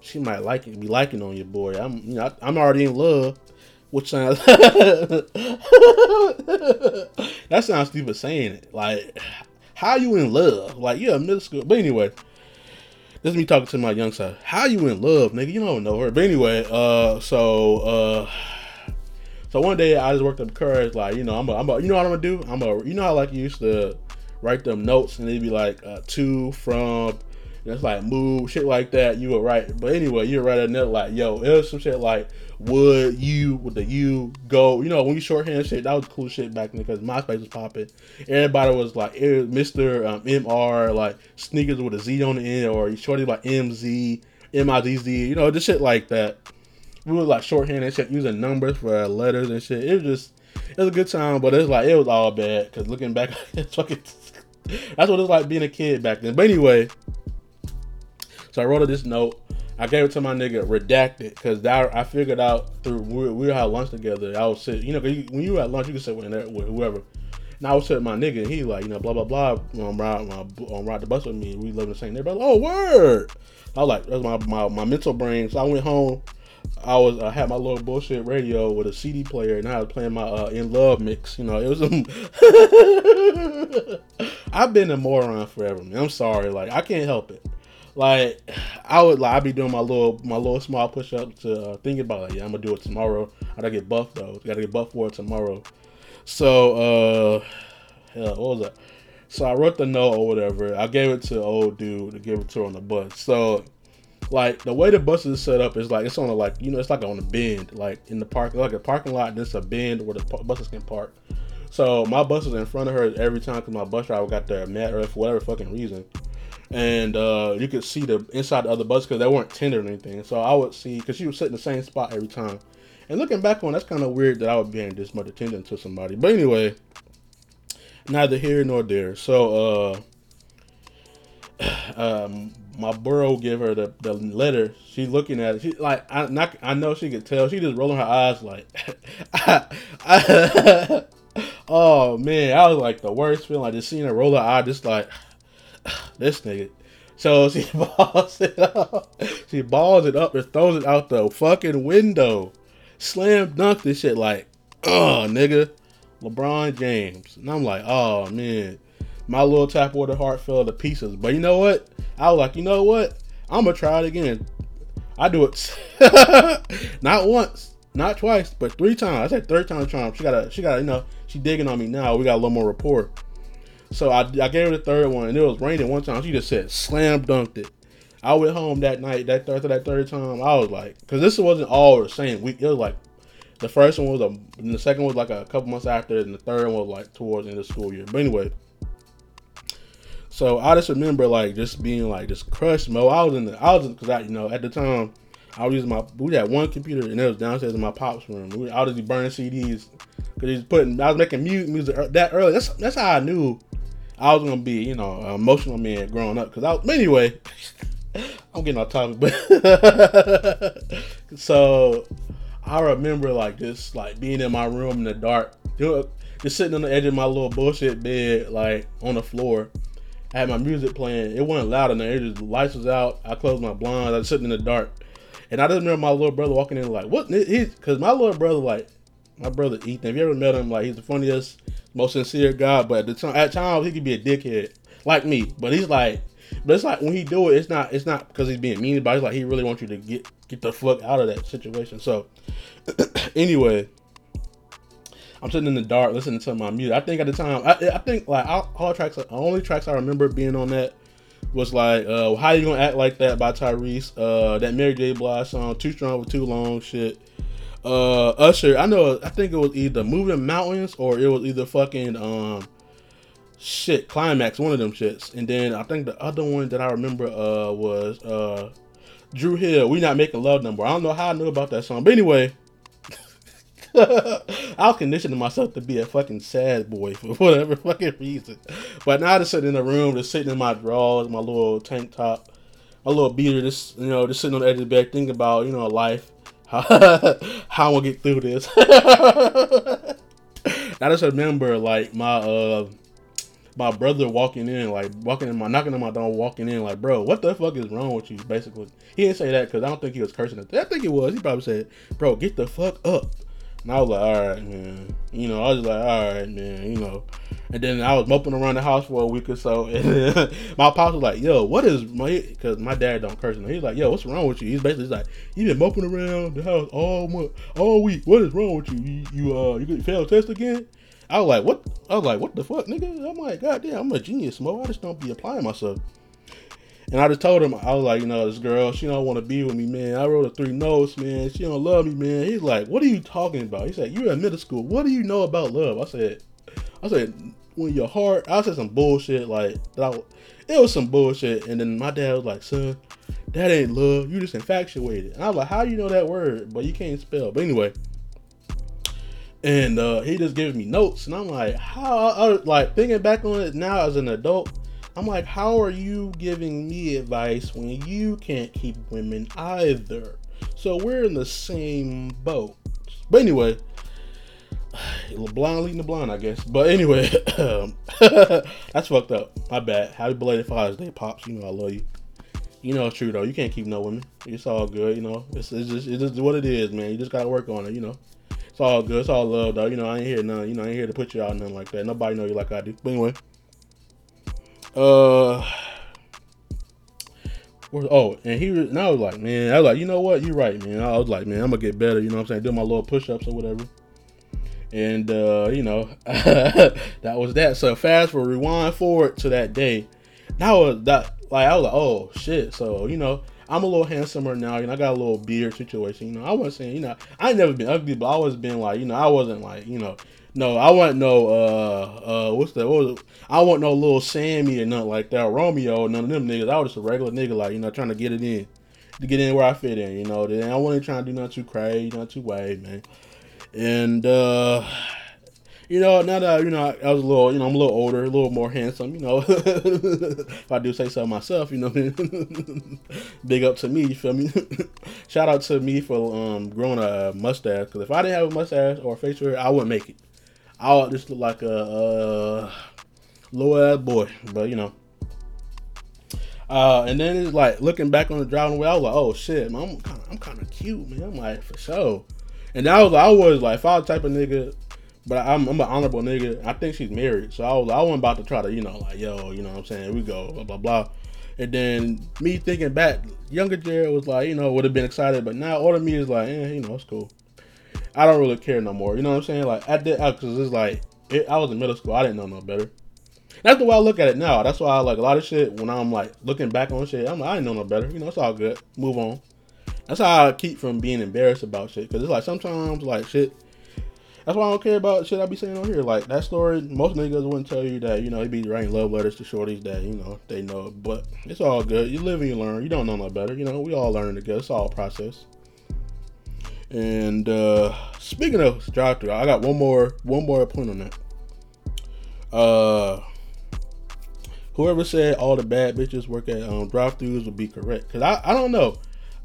she might like it, be liking on your boy. I'm, you know, I, I'm already in love. Which sounds that sounds stupid saying it. Like, how you in love? Like, yeah, middle school. But anyway, this is me talking to my young side. How you in love, nigga? You don't know her. But anyway, uh, so uh, so one day I just worked up courage, like you know, I'm a, I'm a, you know what I'm gonna do? I'm a, you know how like you used to write them notes and they'd be like uh, to from it's like move shit like that. You were right. but anyway, you would right a note like, yo, it was some shit like would you with the you go. You know when you shorthand shit, that was cool shit back then because MySpace was popping. Everybody was like Mr. Um, Mr. like sneakers with a Z on the end, or you shorty like MZ, MIDZ. You know just shit like that. We were like shorthand and shit, using numbers for letters and shit. It was just it was a good time, but it's like it was all bad because looking back, it's fucking. That's what it's like being a kid back then. But anyway, so I wrote this note. I gave it to my nigga redacted because I figured out through we, we had lunch together. I was sit, you know, when you were at lunch, you can sit with, with whoever. And I was sitting my nigga, and he like, you know, blah blah blah, on ride, on ride the bus with me. We live in the same neighborhood. Oh word! I was like, that's my, my my mental brain. So I went home. I was I had my little bullshit radio with a CD player, and I was playing my uh, In Love mix. You know, it was. I've been a moron forever, man. I'm sorry, like I can't help it like I would like I'd be doing my little my little small push up to uh, thinking about like yeah I'm gonna do it tomorrow. I gotta get buffed though. Gotta get buffed for it tomorrow. So uh, yeah, what was that? So I wrote the note or whatever. I gave it to old dude to give it to her on the bus. So like the way the bus is set up is like it's on a like you know it's like on a bend like in the park like a parking lot. It's a bend where the buses can park. So my bus was in front of her every time because my bus driver got there mad or for whatever fucking reason and uh, you could see the inside of the other bus because they weren't tinted or anything. So I would see because she was sitting in the same spot every time. And looking back on, that's kind of weird that I would be paying this much attention to somebody. But anyway, neither here nor there. So uh, um, my bro gave her the, the letter. She's looking at it. She like I not, I know she could tell. She just rolling her eyes like. oh man, I was like the worst feeling. Like just seeing her roll her eye, just like this nigga. So she balls it up. She balls it up and throws it out the fucking window. Slam dunk this shit like, oh nigga, LeBron James. And I'm like, oh man, my little tap water heart fell to pieces. But you know what? I was like, you know what? I'm gonna try it again. I do it not once, not twice, but three times. I said third time charm. She got a, she got, a, you know, she digging on me now. We got a little more rapport. So I, I gave her the third one, and it was raining one time. She just said slam dunked it. I went home that night. That after that third time, I was like, because this wasn't all the same week. It was like the first one was a, the second was like a couple months after, and the third one was like towards the end of the school year. But anyway, so I just remember like just being like just crushed, Mo. I was in the, I was because I, you know, at the time I was using my, we had one computer and it was downstairs in my pop's room. We, I was just burning CDs because he's putting, I was making music that early. That's that's how I knew I was gonna be, you know, an emotional man growing up. Cause I, was, anyway, I'm getting off topic, but so I remember like just like being in my room in the dark, just sitting on the edge of my little bullshit bed, like on the floor. I had my music playing. It wasn't loud enough. It just lights was out. I closed my blinds. I was sitting in the dark, and I just remember my little brother walking in like, "What?" He's because my little brother like my brother Ethan. Have you ever met him? Like he's the funniest, most sincere guy. But at the time, at times he could be a dickhead like me. But he's like, but it's like when he do it, it's not it's not because he's being mean, but he's like he really wants you to get get the fuck out of that situation. So anyway, I'm sitting in the dark listening to my music. I think at the time, I, I think like all tracks, the only tracks I remember being on that was like uh, "How You Gonna Act Like That" by Tyrese, uh, that Mary J. Blige song "Too Strong for Too Long" shit. Uh, Usher, I know, I think it was either "Moving Mountains" or it was either fucking um, shit climax, one of them shits. And then I think the other one that I remember uh was uh Dru Hill, "We Not Making Love No More." I don't know how I knew about that song, but anyway. I was conditioning myself to be a fucking sad boy for whatever fucking reason. But now I'm just sitting in the room, just sitting in my drawers, my little tank top, my little beater, just you know, just sitting on the edge of the bed, thinking about you know life, how I'm gonna get through this. I just remember like my uh my brother walking in, like walking in my knocking on my door, walking in, like, bro, what the fuck is wrong with you? Basically, he didn't say that because I don't think he was cursing. I think he was. He probably said, bro, get the fuck up. And I was like, all right, man. You know, I was like, all right, man. You know. And then I was moping around the house for a week or so. And my pops was like, yo, what is my? Because my dad don't curse. And he's like, yo, what's wrong with you? He's basically like, you been moping around the house all month, all week. What is wrong with you? You, you uh, you failed test again? I was like, what? I was like, what the fuck, nigga? I'm like, god damn, I'm a genius, Mo. I just don't be applying myself. And I just told him, I was like, you know, this girl, she don't want to be with me, man. I wrote her three notes, man. She don't love me, man. He's like, what are you talking about? He said, you're in middle school. What do you know about love? I said, I said, when your heart, I said some bullshit, like, I, it was some bullshit. And then my dad was like, son, that ain't love. You just infatuated. And I was like, how you know that word? But you can't spell. But anyway. And uh, he just gives me notes. And I'm like, how, I, like, thinking back on it now as an adult, I'm like, how are you giving me advice when you can't keep women either? So we're in the same boat. But anyway, blind leading the blind, I guess. But anyway, that's fucked up. My bad. Happy belated Father's Day, pops. You know I love you. You know it's true though. You can't keep no women. It's all good. You know, it's, it's just it's just what it is, man. You just gotta work on it. You know, it's all good. It's all love though. You know I ain't here none. You know I ain't here to put you out nothing like that. Nobody know you like I do. But anyway. Uh. Oh, and he and I was like, man, I was like, you know what, you're right, man. I was like, man, I'm gonna get better. You know what I'm saying? Do my little push-ups or whatever. And uh, you know, that was that. So fast for rewind forward to that day. Was that. Like I was like, oh shit. So you know, I'm a little handsomer now. You know, I got a little beard situation. You know, I wasn't saying, you know, I never been ugly, but I always been like, you know, I wasn't like, you know, no, I want no uh uh what's that? What was it? I want no little Sammy or nothing like that. Romeo, none of them niggas. I was just a regular nigga, like you know, trying to get it in, to get in where I fit in. You know, then I wasn't trying to do nothing too crazy, nothing too way, man. And uh you know, now that you know, I was a little, you know, I'm a little older, a little more handsome. You know, if I do say so myself, you know, big up to me. You feel me? Shout out to me for um, growing a mustache. Because if I didn't have a mustache or a facial hair, I wouldn't make it. I would just look like a, a low ass boy, but you know. Uh, and then it's like looking back on the driving away, I was like, oh shit, man, I'm kind of, I'm kind of cute, man. I'm like for sure. And I was, I was like, was type of nigga, but I'm, I'm an honorable nigga. I think she's married, so I was, I wasn't about to try to, you know, like, yo, you know what I'm saying? We go, blah blah blah. And then me thinking back, younger Jared was like, you know, would have been excited, but now older me is like, eh, you know, it's cool. I don't really care no more. You know what I'm saying? Like at the because it's like it, I was in middle school. I didn't know no better. That's the way I look at it now. That's why I like a lot of shit when I'm like looking back on shit. I'm like, I didn't know no better. You know, it's all good. Move on. That's how I keep from being embarrassed about shit. Cause it's like sometimes like shit. That's why I don't care about shit I be saying on here. Like that story, most niggas wouldn't tell you that, you know, they be writing love letters to shorties that, you know, they know. But it's all good. You live and you learn. You don't know no better. You know, we all learn together. It's all process. And uh speaking of drive through, I got one more one more point on that. Uh whoever said all the bad bitches work at um, drive throughs would be correct. Cause I, I don't know.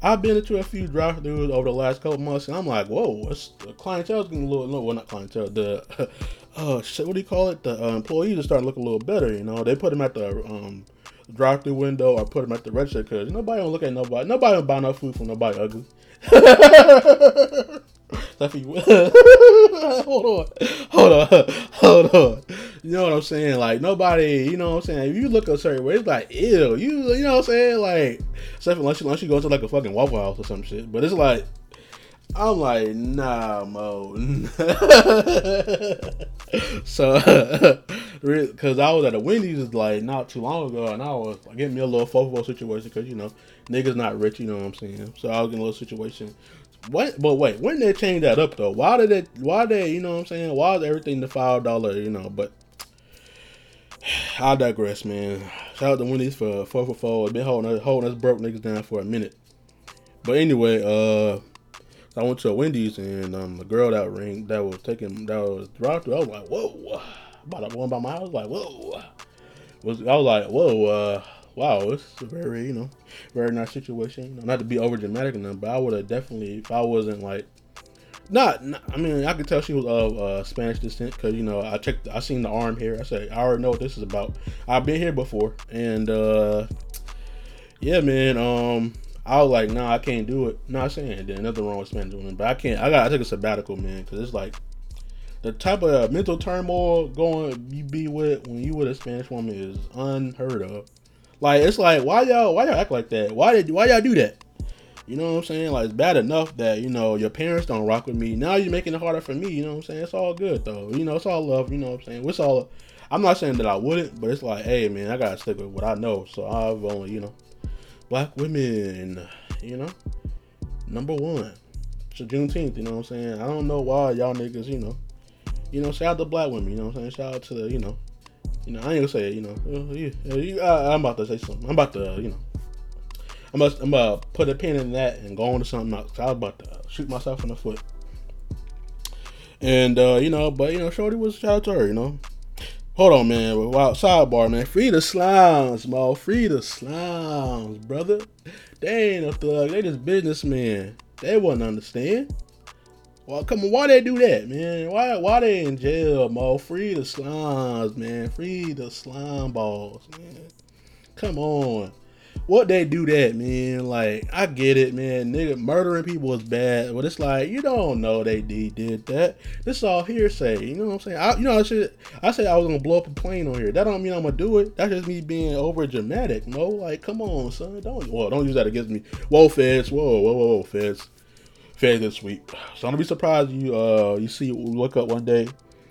I've been into a few drive-throughs over the last couple months, and I'm like, whoa, it's, the clientele's getting a little, no, well, not clientele, the, uh, what do you call it? The uh, employees are starting to look a little better. You know, they put them at the um, drive-through window or put them at the register because nobody don't look at nobody. Nobody don't buy no food from nobody ugly. hold on, hold on, hold on. You know what I'm saying? Like nobody, you know what I'm saying? If you look a certain way, it's like ew. You, you know what I'm saying? Like, except unless you, unless you go to like a fucking Waffle House or some shit. But it's like, I'm like, nah, Mo. so, because I was at a Wendy's like not too long ago, and I was like, getting me a little fofo situation because you know niggas not rich, you know what I'm saying. So I was in a little situation what? But wait, when they change that up though? Why did it? Why they? You know what I'm saying? Why is everything the five dollar? You know, but I digress, man. Shout out to Wendy's for four for four. Been holding us, holding us broke niggas down for a minute. But anyway, uh, I went to a Wendy's and um, the girl that ring that was taking that was drive through. I was like, whoa. About go by my house, like whoa. Was I was like, whoa. Uh, wow, it's a very, you know, very nice situation. Not to be over dramatic enough, but I would have definitely, if I wasn't like, not, not, I mean, I could tell she was of uh, Spanish descent because you know I checked, I seen the arm here. I said, I already know what this is about. I've been here before, and uh yeah, man. Um, I was like, nah, I can't do it. Not saying there's nothing wrong with Spanish women, but I can't. I got, I take a sabbatical, man, because it's like the type of mental turmoil going you be with when you with a Spanish woman is unheard of. Like it's like why y'all why y'all act like that? Why did why y'all do that? You know what I'm saying? Like it's bad enough that you know your parents don't rock with me. Now you're making it harder for me. You know what I'm saying? It's all good though. You know it's all love. You know what I'm saying? It's all. I'm not saying that I wouldn't, but it's like, hey man, I gotta stick with what I know. So I've only you know, black women. You know, number one. A Juneteenth. You know what I'm saying? I don't know why y'all niggas. You know, you know, shout out to black women. You know what I'm saying? Shout out to the you know you know, I ain't gonna say it. You know, uh, you, you, I, am about to say something. I'm about to, you know, I'm about, I'm about to put a pin in that and go on to something else. I was about to shoot myself in the foot. And uh, you know, but you know, Shorty was shout out to her. You know, hold on, man. Wow, sidebar, man. Free the slimes, mo. Free the slimes, brother. They ain't a thug. They just businessmen. They wouldn't understand. Well, come on, why they do that, man? Why why they in jail, Mo? Free the slimes, man. Free the slime balls, man. Come on. What they do that, man? Like, I get it, man. Nigga, murdering people is bad, but it's like you don't know they did, did that. This is all hearsay. You know what I'm saying? I, you know, I said I said I was gonna blow up a plane on here. That don't mean I'm gonna do it. That's just me being over dramatic, Mo. Like, come on, son. Don't well, don't use that against me. Whoa, feds. Whoa, whoa, whoa, whoa, feds fed this week. So don't be surprised you uh you see look up one day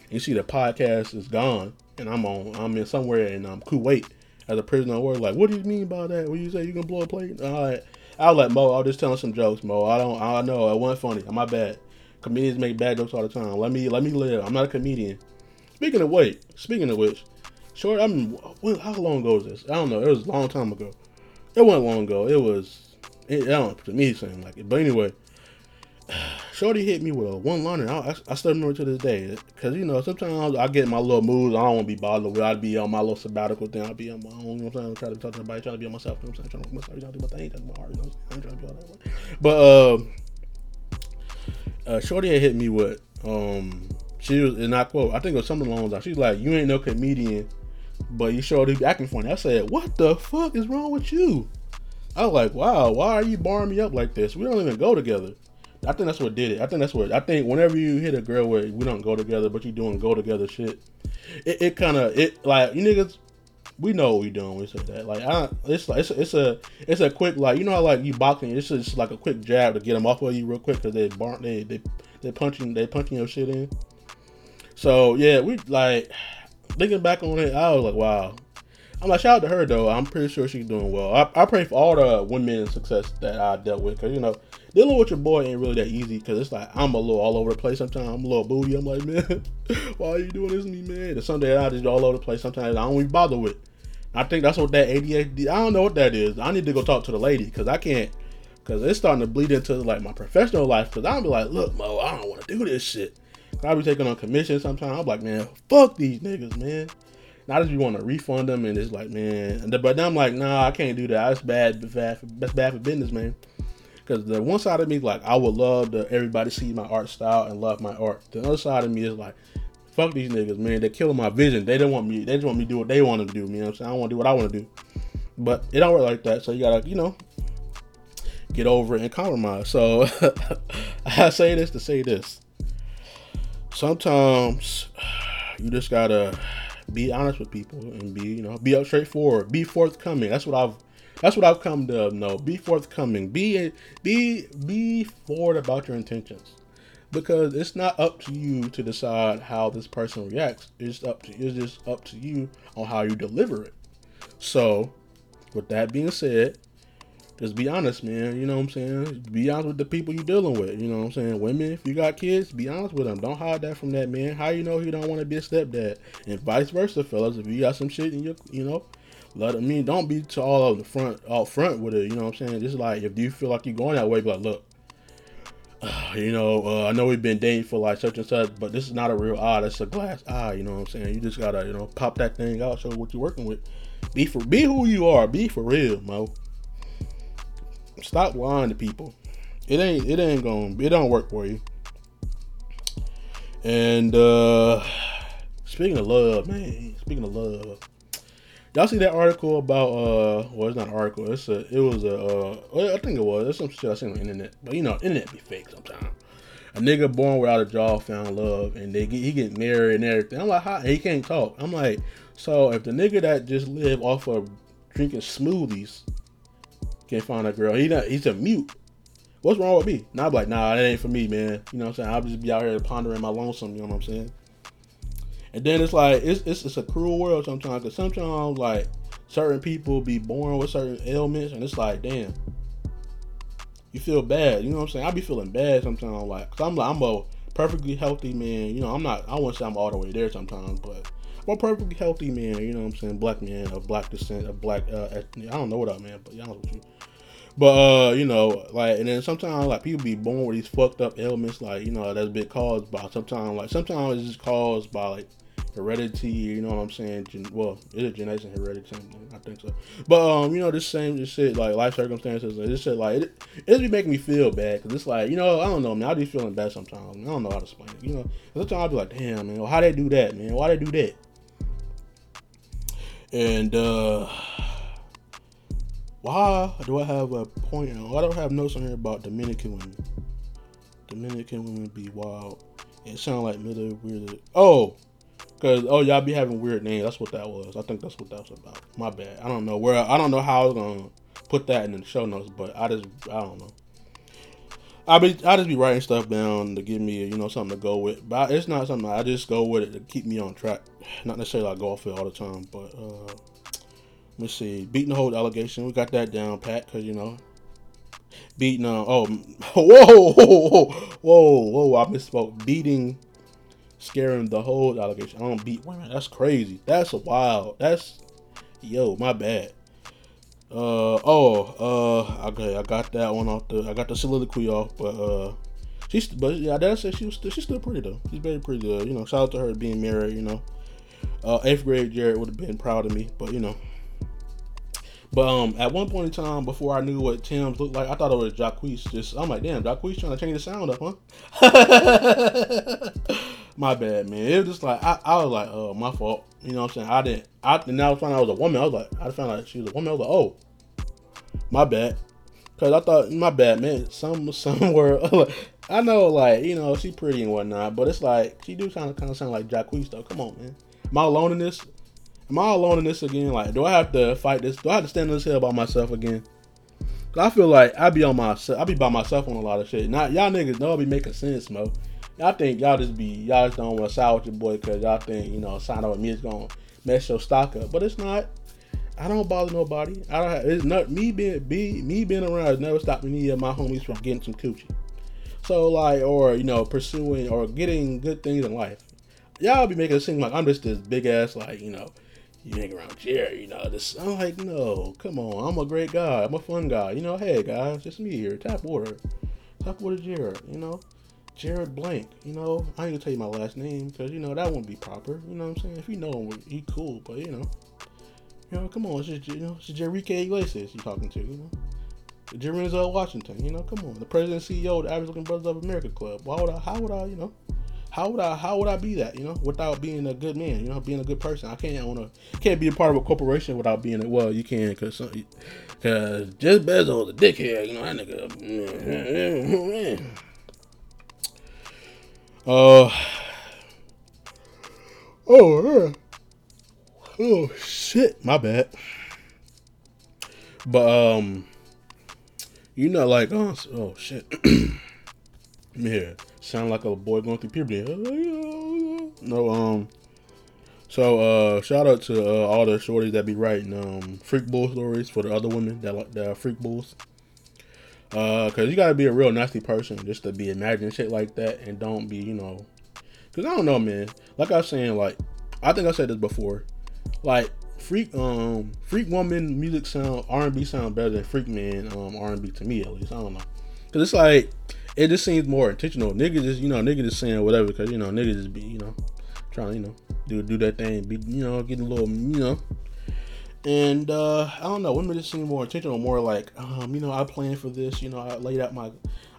you see the podcast is gone and I'm on I'm in somewhere in um, Kuwait as a prisoner of war. Like, what do you mean by that? What you say you can blow a plate? All right. I'll let Mo. I'll just telling some jokes, Mo. I don't. I know it wasn't funny. I'm my bad. Comedians make bad jokes all the time. Let me let me live. I'm not a comedian. Speaking of wait, speaking of which, short. I'm. How long ago was this? I don't know. It was a long time ago. It wasn't long ago. It was. It, I don't. To me, saying like it. But anyway, Shorty hit me with a one liner. I, I, still remember to this day because you know sometimes I get my little moods. I don't want to be bothered with. I'd be on my little sabbatical thing. I'd be on my own. You know what I'm saying? Trying to talk to everybody. Trying to be on myself. You know what I'm saying? Trying to. Trying to do my thing. To my heart. You know I'm trying to be all that. Way. But uh, uh, Shorty had hit me with um, she was and I quote. I think it was something along those She's like, "You ain't no comedian, but you sure be acting funny." I said, "What the fuck is wrong with you?" I was like, "Wow, why are you barring me up like this? We don't even go together." I think that's what did it. I think that's what I think. Whenever you hit a girl where we don't go together, but you doing go together shit, it, it kind of it like you niggas. We know what we doing. We said that like I, it's like it's a, it's a it's a quick like you know how like you boxing. It's just like a quick jab to get them off of you real quick because they bar they they they punching they punching your shit in. So yeah, we like thinking back on it. I was like, wow. I'm like, shout out to her though. I'm pretty sure she's doing well. I, I pray for all the women success that I dealt with because you know dealing with your boy ain't really that easy because it's like I'm a little all over the place sometimes. I'm a little booty. I'm like, man, why are you doing this to me, man? And some days I just all over the place. Sometimes I don't even bother with. I think that's what that ADHD. I don't know what that is. I need to go talk to the lady because I can't. Because it's starting to bleed into like my professional life. Because I'll be like, look, Mo, I don't want to do this shit. I'll be taking on commission sometimes. I'm like, man, fuck these niggas, man. Not as you want to refund them, and it's like, man. But then I'm like, nah, I can't do that. That's bad. That's bad for business, man. Because the one side of me, is like, I would love to everybody see my art style and love my art. The other side of me is like, fuck these niggas, man. They're killing my vision. They don't want me. They just want me to do what they want to do. You know what I'm saying? I want to do what I want to do. But it don't work like that. So you gotta, you know, get over it and compromise. So I say this to say this. Sometimes you just gotta be honest with people and be, you know, be up straightforward. Be forthcoming. That's what I've that's what I've come to know. Be forthcoming. Be be be forward about your intentions. Because it's not up to you to decide how this person reacts. It's up to it's just up to you on how you deliver it. So, with that being said, just be honest, man. You know what I'm saying? Be honest with the people you're dealing with. You know what I'm saying? Women, if you got kids, be honest with them. Don't hide that from that man. How you know he don't want to be a stepdad? And vice versa, fellas. If you got some shit in your, you know, let I mean, don't be to all the front, all front with it. You know what I'm saying? Just like if you feel like you're going that way, be like, look, you know, uh, I know we've been dating for like such and such, but this is not a real eye. That's a glass eye. You know what I'm saying? You just gotta, you know, pop that thing out, show what you're working with. Be for, be who you are. Be for real, mo. Stop lying to people. It ain't it ain't gonna it don't work for you. And uh speaking of love, man, speaking of love. Y'all see that article about uh well it's not an article, it's a it was a uh I think it was, it's some shit I seen on the internet. But you know, internet be fake sometimes. A nigga born without a jaw found love and they get he get married and everything. I'm like, how he can't talk. I'm like, so if the nigga that just live off of drinking smoothies can't find a girl. He not, he's a mute. What's wrong with me? Now I'm like, nah, that ain't for me, man. You know what I'm saying? I'll just be out here pondering my lonesome. You know what I'm saying? And then it's like it's it's, it's a cruel world sometimes. Cause sometimes like certain people be born with certain ailments, and it's like, damn, you feel bad. You know what I'm saying? I be feeling bad sometimes. Like, cause I'm like I'm a perfectly healthy man. You know, I'm not. I won't say I'm all the way there sometimes, but I'm a perfectly healthy man. You know what I'm saying? Black man of black descent, of black. Uh, ethnic, I don't know what up, man, but y'all with you. But uh, you know, like, and then sometimes like people be born with these fucked up ailments, like you know, that's been caused by sometimes like sometimes it's just caused by like heredity. You know what I'm saying? Gen- well, is it genetics and heredity? I think so. But um, you know, this same this shit like life circumstances. Like, this shit like it, it be making me feel bad because it's like you know I don't know man. I be feeling bad sometimes. I don't know how to explain it. You know, sometimes I'll be like, damn man, how they do that, man? Why they do that? And uh why do I have a point? I don't have notes on here about Dominican women. Dominican women be wild. It sound like middle weird. Oh, cause oh y'all be having weird names. That's what that was. I think that's what that was about. My bad. I don't know where. I don't know how I was gonna put that in the show notes, but I just I don't know. I be I just be writing stuff down to give me you know something to go with, but it's not something I just go with it to keep me on track. Not necessarily I go off it all the time, but uh, let's see, beating the whole allegation. We got that down pat because you know beating. Uh, oh, whoa, whoa, whoa, whoa! I misspoke. Beating, scaring the whole allegation. I don't beat women. That's crazy. That's wild. That's yo, my bad. Uh oh, uh okay, I got that one off the I got the soliloquy off, but uh she's but yeah, I dare say she was still, she's still pretty though. She's very pretty good. You know, shout out to her being married, you know. Uh eighth grade Jared would have been proud of me, but you know. But um at one point in time before I knew what Tim's looked like, I thought it was Jacquees. Just I'm like, damn, Jacquees trying to change the sound up, huh? my bad, man. It was just like I, I was like, oh, my fault. You know what I'm saying? I didn't. I and I was finding I was a woman. I was like, I found out she was a woman. I was like, oh, my bad. Cause I thought my bad, man. Some somewhere I know, like you know, she pretty and whatnot, but it's like she do kind of kind of sound like Jacquees though. Come on, man. Am I alone in this? Am I alone in this again? Like, do I have to fight this? Do I have to stand on this hill by myself again? Cause I feel like I be on my, I be by myself on a lot of shit. Not y'all niggas know I be making sense, mo. Y'all think y'all just be y'all just don't want to side with your boy because y'all think you know sign up with me is gonna mess your stock up, but it's not. I don't bother nobody. I don't. Have, it's not me being be me being around has never stopped any of my homies from getting some coochie. So like, or you know, pursuing or getting good things in life. Y'all be making it seem like I'm just this big ass like you know, you hang around Jerry. You know, this. I'm like, no, come on. I'm a great guy. I'm a fun guy. You know, hey guys, just me here. Tap water. Tap water, Jared. You know. Jared Blank, you know, I ain't gonna tell you my last name because you know that wouldn't be proper. You know what I'm saying? If you know him, he cool, but you know, you know, come on, it's just you know, it's Jerrique Iglesias you talking to, you know. Jerry Washington. You know, come on, the president CEO of the Average Looking Brothers of America Club. Why would I? How would I? You know, how would I? How would I be that? You know, without being a good man. You know, being a good person. I can't own a can't be a part of a corporation without being a well. You can because because Jeff Bezos a dickhead. You know that nigga. Uh. Oh. Oh shit. My bad. But um, you know, like oh, oh shit. yeah, sound like a boy going through puberty. No, um. So uh, shout out to uh, all the shorties that be writing um freak bull stories for the other women that like that are freak bulls. Uh, cause you gotta be a real nasty person just to be imagining shit like that and don't be, you know, cause I don't know, man. Like I was saying, like I think I said this before, like freak um freak woman music sound R and B sound better than freak man um R and B to me at least. I don't know, cause it's like it just seems more intentional. Niggas just you know niggas just saying whatever because you know niggas just be you know trying to you know do do that thing be you know getting a little you know. And uh, I don't know, women just seem more intentional, more like, um, you know, I planned for this. You know, I laid out my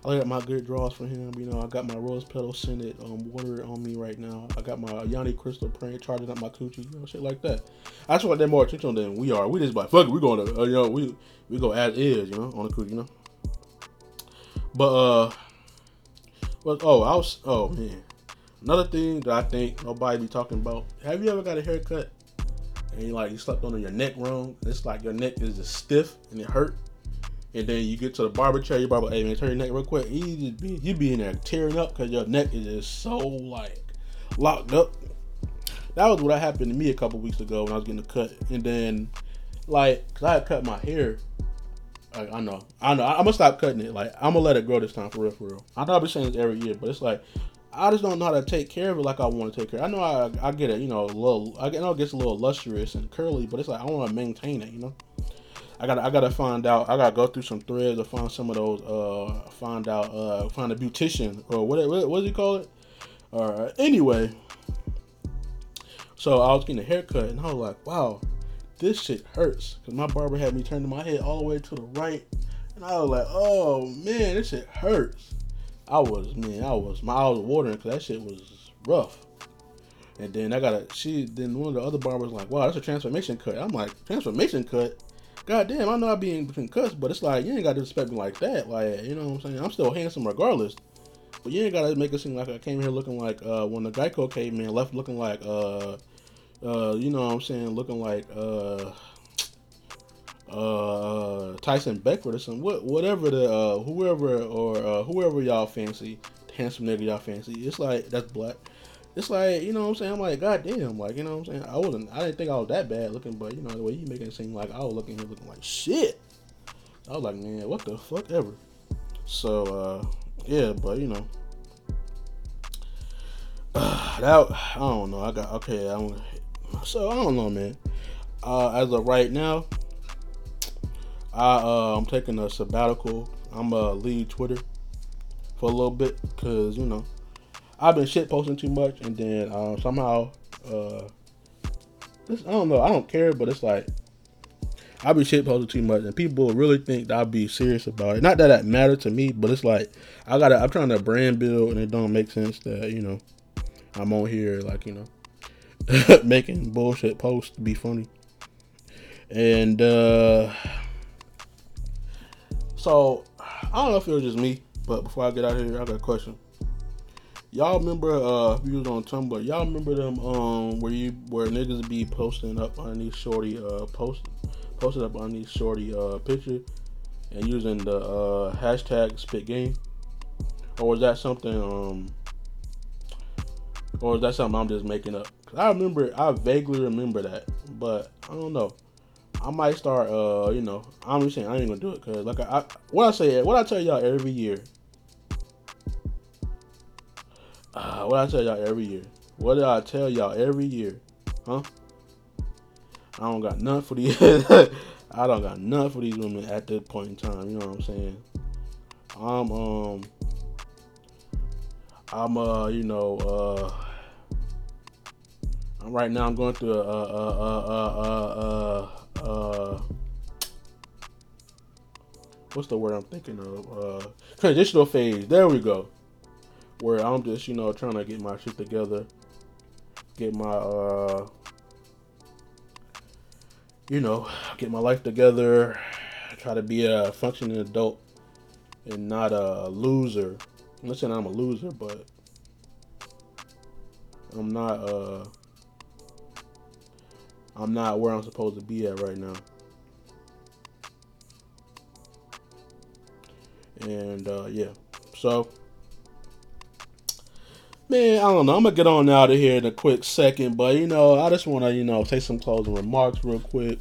I laid out my good draws for him. You know, I got my rose petal scented um, water on me right now. I got my yoni crystal print charging up my coochie, you know, shit like that. I just want they're more intentional than we are. We just like fuck it, we going to uh, you know we we go as is, you know, on the coochie, you know. But uh, well, oh, I was oh man, another thing that I think nobody be talking about. Have you ever got a haircut and you like you slept on your neck wrong? It's like your neck is just stiff and it hurt and then you get to the barber chair, your barber, hey man, turn your neck real quick. You just be, you be in there tearing up because your neck is just so like locked up. That was what happened to me a couple weeks ago when I was getting a cut, and then like, cause I had cut my hair. Like, I know, I know, I'm gonna stop cutting it. Like, I'm gonna let it grow this time for real, for real. I know I've been saying this every year, but it's like I just don't know how to take care of it like I want to take care. I know I, I get it, you know, a little. I know it gets a little lustrous and curly, but it's like I want to maintain it, you know. I gotta I gotta find out. I gotta go through some threads or find some of those. Uh, find out. Uh, find a beautician or what what, does he call it? Or uh, anyway. So I was getting a haircut and I was like, wow, this shit hurts because my barber had me turning my head all the way to the right, and I was like, oh man, this shit hurts. I was man, I was my eyes was watering because that shit was rough. And then I got a she. Then one of the other barbers like, wow, that's a transformation cut. I'm like, transformation cut. God damn, I know I be in cuss, but it's like you ain't got to respect me like that. Like, you know what I'm saying? I'm still handsome regardless. But you ain't gotta make it seem like I came here looking like uh when the Geico came in, left looking like uh uh you know what I'm saying, looking like uh uh Tyson Beckford or something. What whatever the uh whoever or uh whoever y'all fancy, handsome nigga y'all fancy. It's like that's black it's like, you know what I'm saying? I'm like, God damn, like, you know what I'm saying? I wasn't I didn't think I was that bad looking, but you know, the way you making it seem like I was looking here looking like shit. I was like, man, what the fuck ever. So uh yeah, but you know. Uh, that I don't know. I got okay, I don't so I don't know man. Uh as of right now, I uh I'm taking a sabbatical. I'm uh leave Twitter for a little bit because you know I've been shit posting too much, and then um, somehow, uh, this, I don't know. I don't care, but it's like I be shit posting too much, and people really think that I be serious about it. Not that that matter to me, but it's like I gotta. I'm trying to brand build, and it don't make sense that you know I'm on here like you know making bullshit posts to be funny. And uh so I don't know if it was just me, but before I get out of here, I got a question. Y'all remember uh if you was on Tumblr, y'all remember them um where you where niggas be posting up on these shorty uh post posted up on these shorty uh picture and using the uh hashtag spit game? Or was that something um or is that something I'm just making up? I remember I vaguely remember that, but I don't know. I might start uh you know, I'm just saying I ain't gonna do it cause like I, I what I say what I tell y'all every year uh, what I tell y'all every year? What do I tell y'all every year? Huh? I don't got none for these. I don't got none for these women at this point in time. You know what I'm saying? I'm um. I'm uh you know uh. Right now I'm going through a uh uh uh uh uh. Uh what's the word I'm thinking of? Uh, transitional phase. There we go. Where I'm just you know trying to get my shit together, get my uh, you know, get my life together, try to be a functioning adult and not a loser. I'm not saying I'm a loser, but I'm not uh I'm not where I'm supposed to be at right now. And uh yeah. So man, I don't know. I'm gonna get on out of here in a quick second, but you know, I just wanna, you know, take some closing remarks real quick.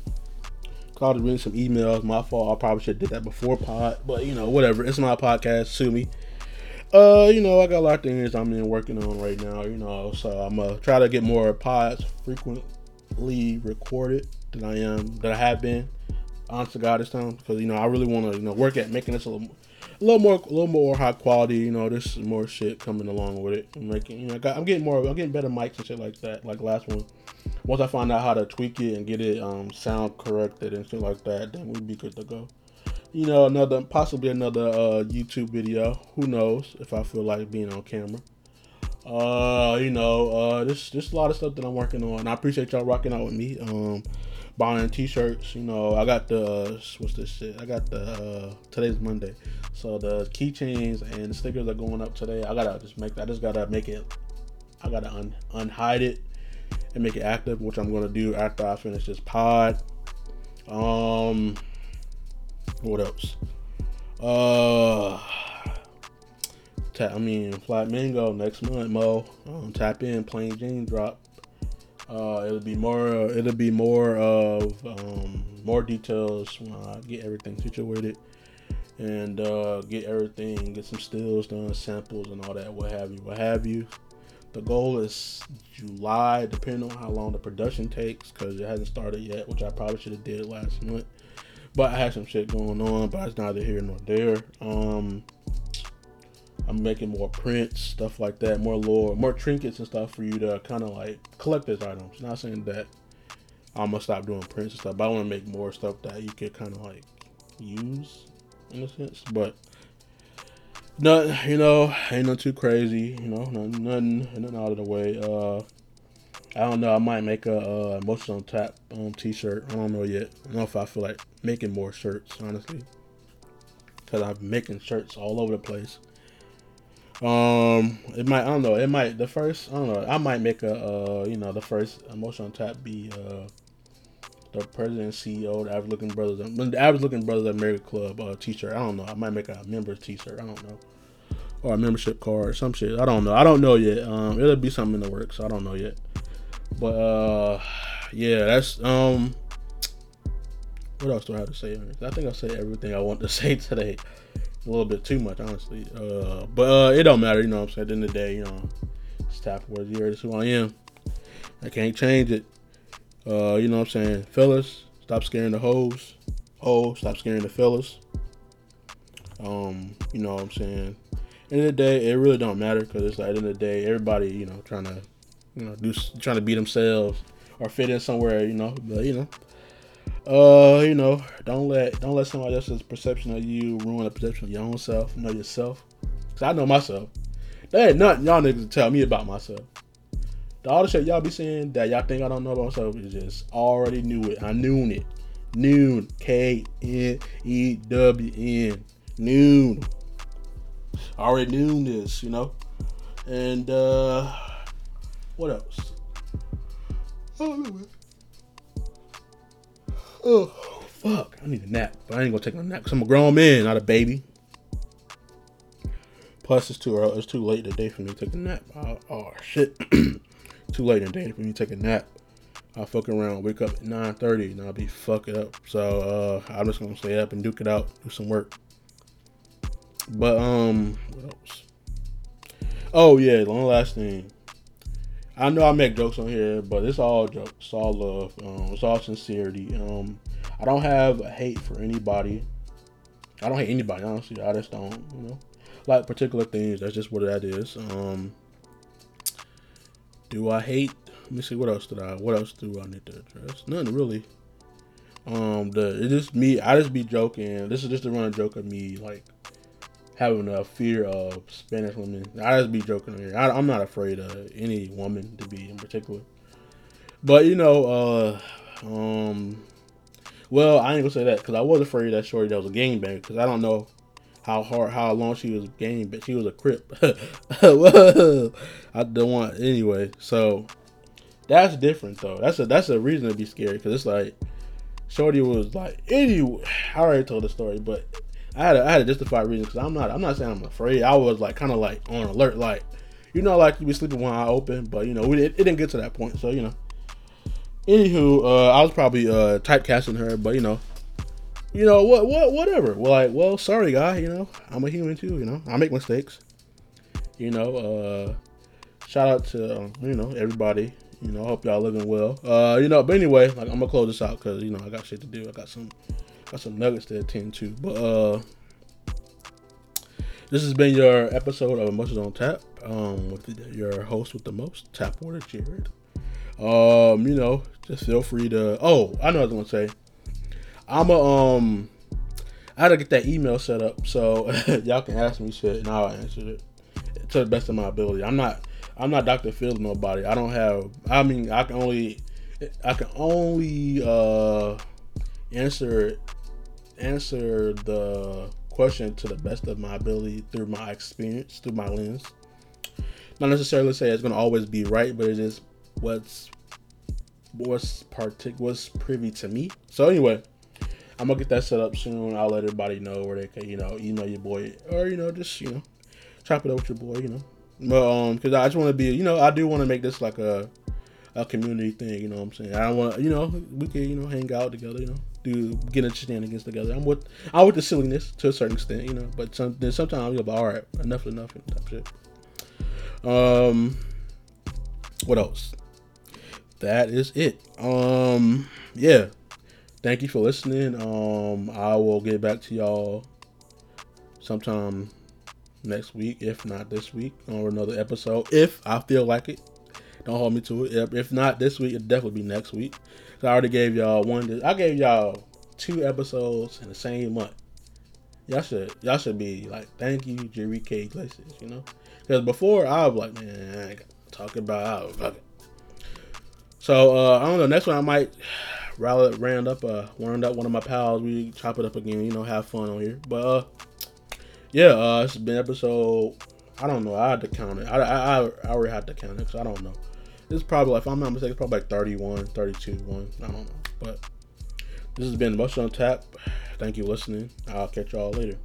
Called to read some emails. My fault. I probably should have did that before pod, but you know, whatever. It's my podcast. Sue me. Uh, you know, I got a lot of things I'm in working on right now. You know, so I'm gonna try to get more pods frequently recorded than I am that I have been. Honest to God, this time because you know I really want to you know work at making this a little, a little more, a little more high quality. You know, there's more shit coming along with it. I'm making, you know, I I'm getting more, I'm getting better mics and shit like that. Like last one once I find out how to tweak it and get it um, sound corrected and shit like that, then we'd be good to go. You know, another possibly another uh, YouTube video. Who knows if I feel like being on camera. Uh, you know, uh, there's just a lot of stuff that I'm working on. I appreciate y'all rocking out with me. Um, buying t-shirts. You know, I got the uh, what's this shit? I got the uh, today's Monday, so the keychains and the stickers are going up today. I gotta just make. I just gotta make it. I gotta un unhide it and make it active, which I'm gonna do after I finish this pod. Um, what else? Uh, tap, I mean, Flat Mango next month, Mo. Um, tap in, plain Jane drop. Uh, it'll be more. Uh, it'll be more of um, more details when I get everything situated and uh, get everything, get some stills done, samples, and all that. What have you? What have you? The goal is July, depending on how long the production takes, because it hasn't started yet, which I probably should have did last month. But I had some shit going on, but it's neither here nor there. Um, I'm making more prints, stuff like that, more lore, more trinkets and stuff for you to kind of like collect collector's items. Not saying that I'm gonna stop doing prints and stuff, but I want to make more stuff that you could kind of like use in a sense. But nothing, you know, ain't nothing too crazy, you know, nothing, nothing, nothing out of the way. Uh, I don't know. I might make a uh, emotional tap um, t-shirt. I don't know yet. I don't know if I feel like making more shirts, honestly, because I'm making shirts all over the place. Um, it might. I don't know. It might. The first. I don't know. I might make a. Uh, you know, the first emotional tap be uh, the president CEO, the Average Looking Brothers, the Average Looking Brothers America Club uh, t-shirt. I don't know. I might make a member t-shirt. I don't know, or a membership card or some shit. I don't know. I don't know yet. Um, it'll be something in the works. I don't know yet. But uh, yeah, that's um. What else do I have to say? I think I said everything I want to say today. A little bit too much, honestly. Uh, but uh, it don't matter. You know what I'm saying? At the end of the day, you know, it's Tap Water. You heard who I am. I can't change it. Uh, you know what I'm saying? Fellas, stop scaring the hoes. Hoes, stop scaring the fellas. Um, you know what I'm saying? End of the day, it really don't matter because it's like at the end of the day, everybody, you know, trying to, you know, do trying to be themselves or fit in somewhere, you know. But you know, uh, you know, don't let don't let somebody else's perception of you ruin the perception of your own self. Know yourself. Cause I know myself. There ain't nothing y'all niggas tell me about myself. The all the shit y'all be saying that y'all think I don't know about myself is just already knew it. I knew it. Noon. K N E W N. Noon. I already knew this, you know? And uh what else? Oh, oh fuck. I need a nap. But I ain't gonna take a nap because I'm a grown man, not a baby. Plus it's too early, it's too late today for me to take a nap. Oh, oh shit. too late in the day for me to take a nap. I'll fuck around, wake up at 9.30 and I'll be fucking up. So uh, I'm just gonna stay up and duke it out, do some work. But um what else? Oh yeah, one last thing. I know I make jokes on here, but it's all jokes, it's all love, um, it's all sincerity. Um, I don't have a hate for anybody. I don't hate anybody, honestly. I just don't, you know, like particular things. That's just what that is. Um, do I hate? Let me see. What else did I? What else do I need to address? Nothing really. Um, the it's just me. I just be joking. This is just a running joke of me, like having a fear of Spanish women. I just be joking here. I, am not afraid of any woman to be in particular. But you know, uh, um, well, I ain't gonna say that because I was afraid that shorty that was a gangbang because I don't know how hard, how long she was gang, but she was a crip. I don't want anyway. So that's different though. That's a that's a reason to be scared because it's like Shorty was like anyway. I already told the story, but I had a, I had a justified reason because I'm not I'm not saying I'm afraid. I was like kind of like on alert, like you know, like you be sleeping one eye open, but you know, we, it, it didn't get to that point. So you know, anywho, uh, I was probably uh, typecasting her, but you know, you know what what whatever. Well, like, well, sorry, guy. You know, I'm a human too. You know, I make mistakes. You know, uh, shout out to um, you know everybody you know, hope y'all living well. Uh, you know, but anyway, like I'm gonna close this out because you know I got shit to do. I got some got some nuggets to attend to. But uh, this has been your episode of Emotions on Tap. Um, with the, your host with the most, Tap Water Jared. Um, you know, just feel free to. Oh, I know what I was gonna say. I'm a um. I had to get that email set up so y'all can ask me shit and I'll answer it to the best of my ability. I'm not I'm not Dr. Phil nobody. I don't have I mean I can only I can only uh answer answer the question to the best of my ability through my experience, through my lens. Not necessarily say it's gonna always be right, but it is what's what's partic what's privy to me. So anyway, I'm gonna get that set up soon. I'll let everybody know where they can, you know, email your boy or you know, just you know, chop it up with your boy, you know. But um, because I just want to be, you know, I do want to make this like a a community thing. You know what I'm saying? I want, you know, we can, you know, hang out together. You know, do get into shenanigans together. I'm with, I'm with the silliness to a certain extent. You know, but some, then sometimes you'll be all right, enough is enough type shit. Um, what else? That is it. Um, yeah. Thank you for listening. Um, I will get back to y'all sometime next week, if not this week, or another episode, if I feel like it. Don't hold me to it. If not this week, it'll definitely be next week. So I already gave y'all one. I gave y'all two episodes in the same month. Y'all should y'all should be like, thank you, Jerry K. Iglesias. You know, because before I was like, man, I talking about fuck it. So uh, I don't know. Next one I might rally, round up, uh, round up one of my pals. We chop it up again. You know, have fun on here. But uh, yeah, uh, it's been episode. I don't know. I had to count it. I, I, I already had to count it because I don't know. It's probably, if I'm not mistaken, it's probably like 31, 32, 1. I don't know. But this has been Much on Tap. Thank you for listening. I'll catch y'all later.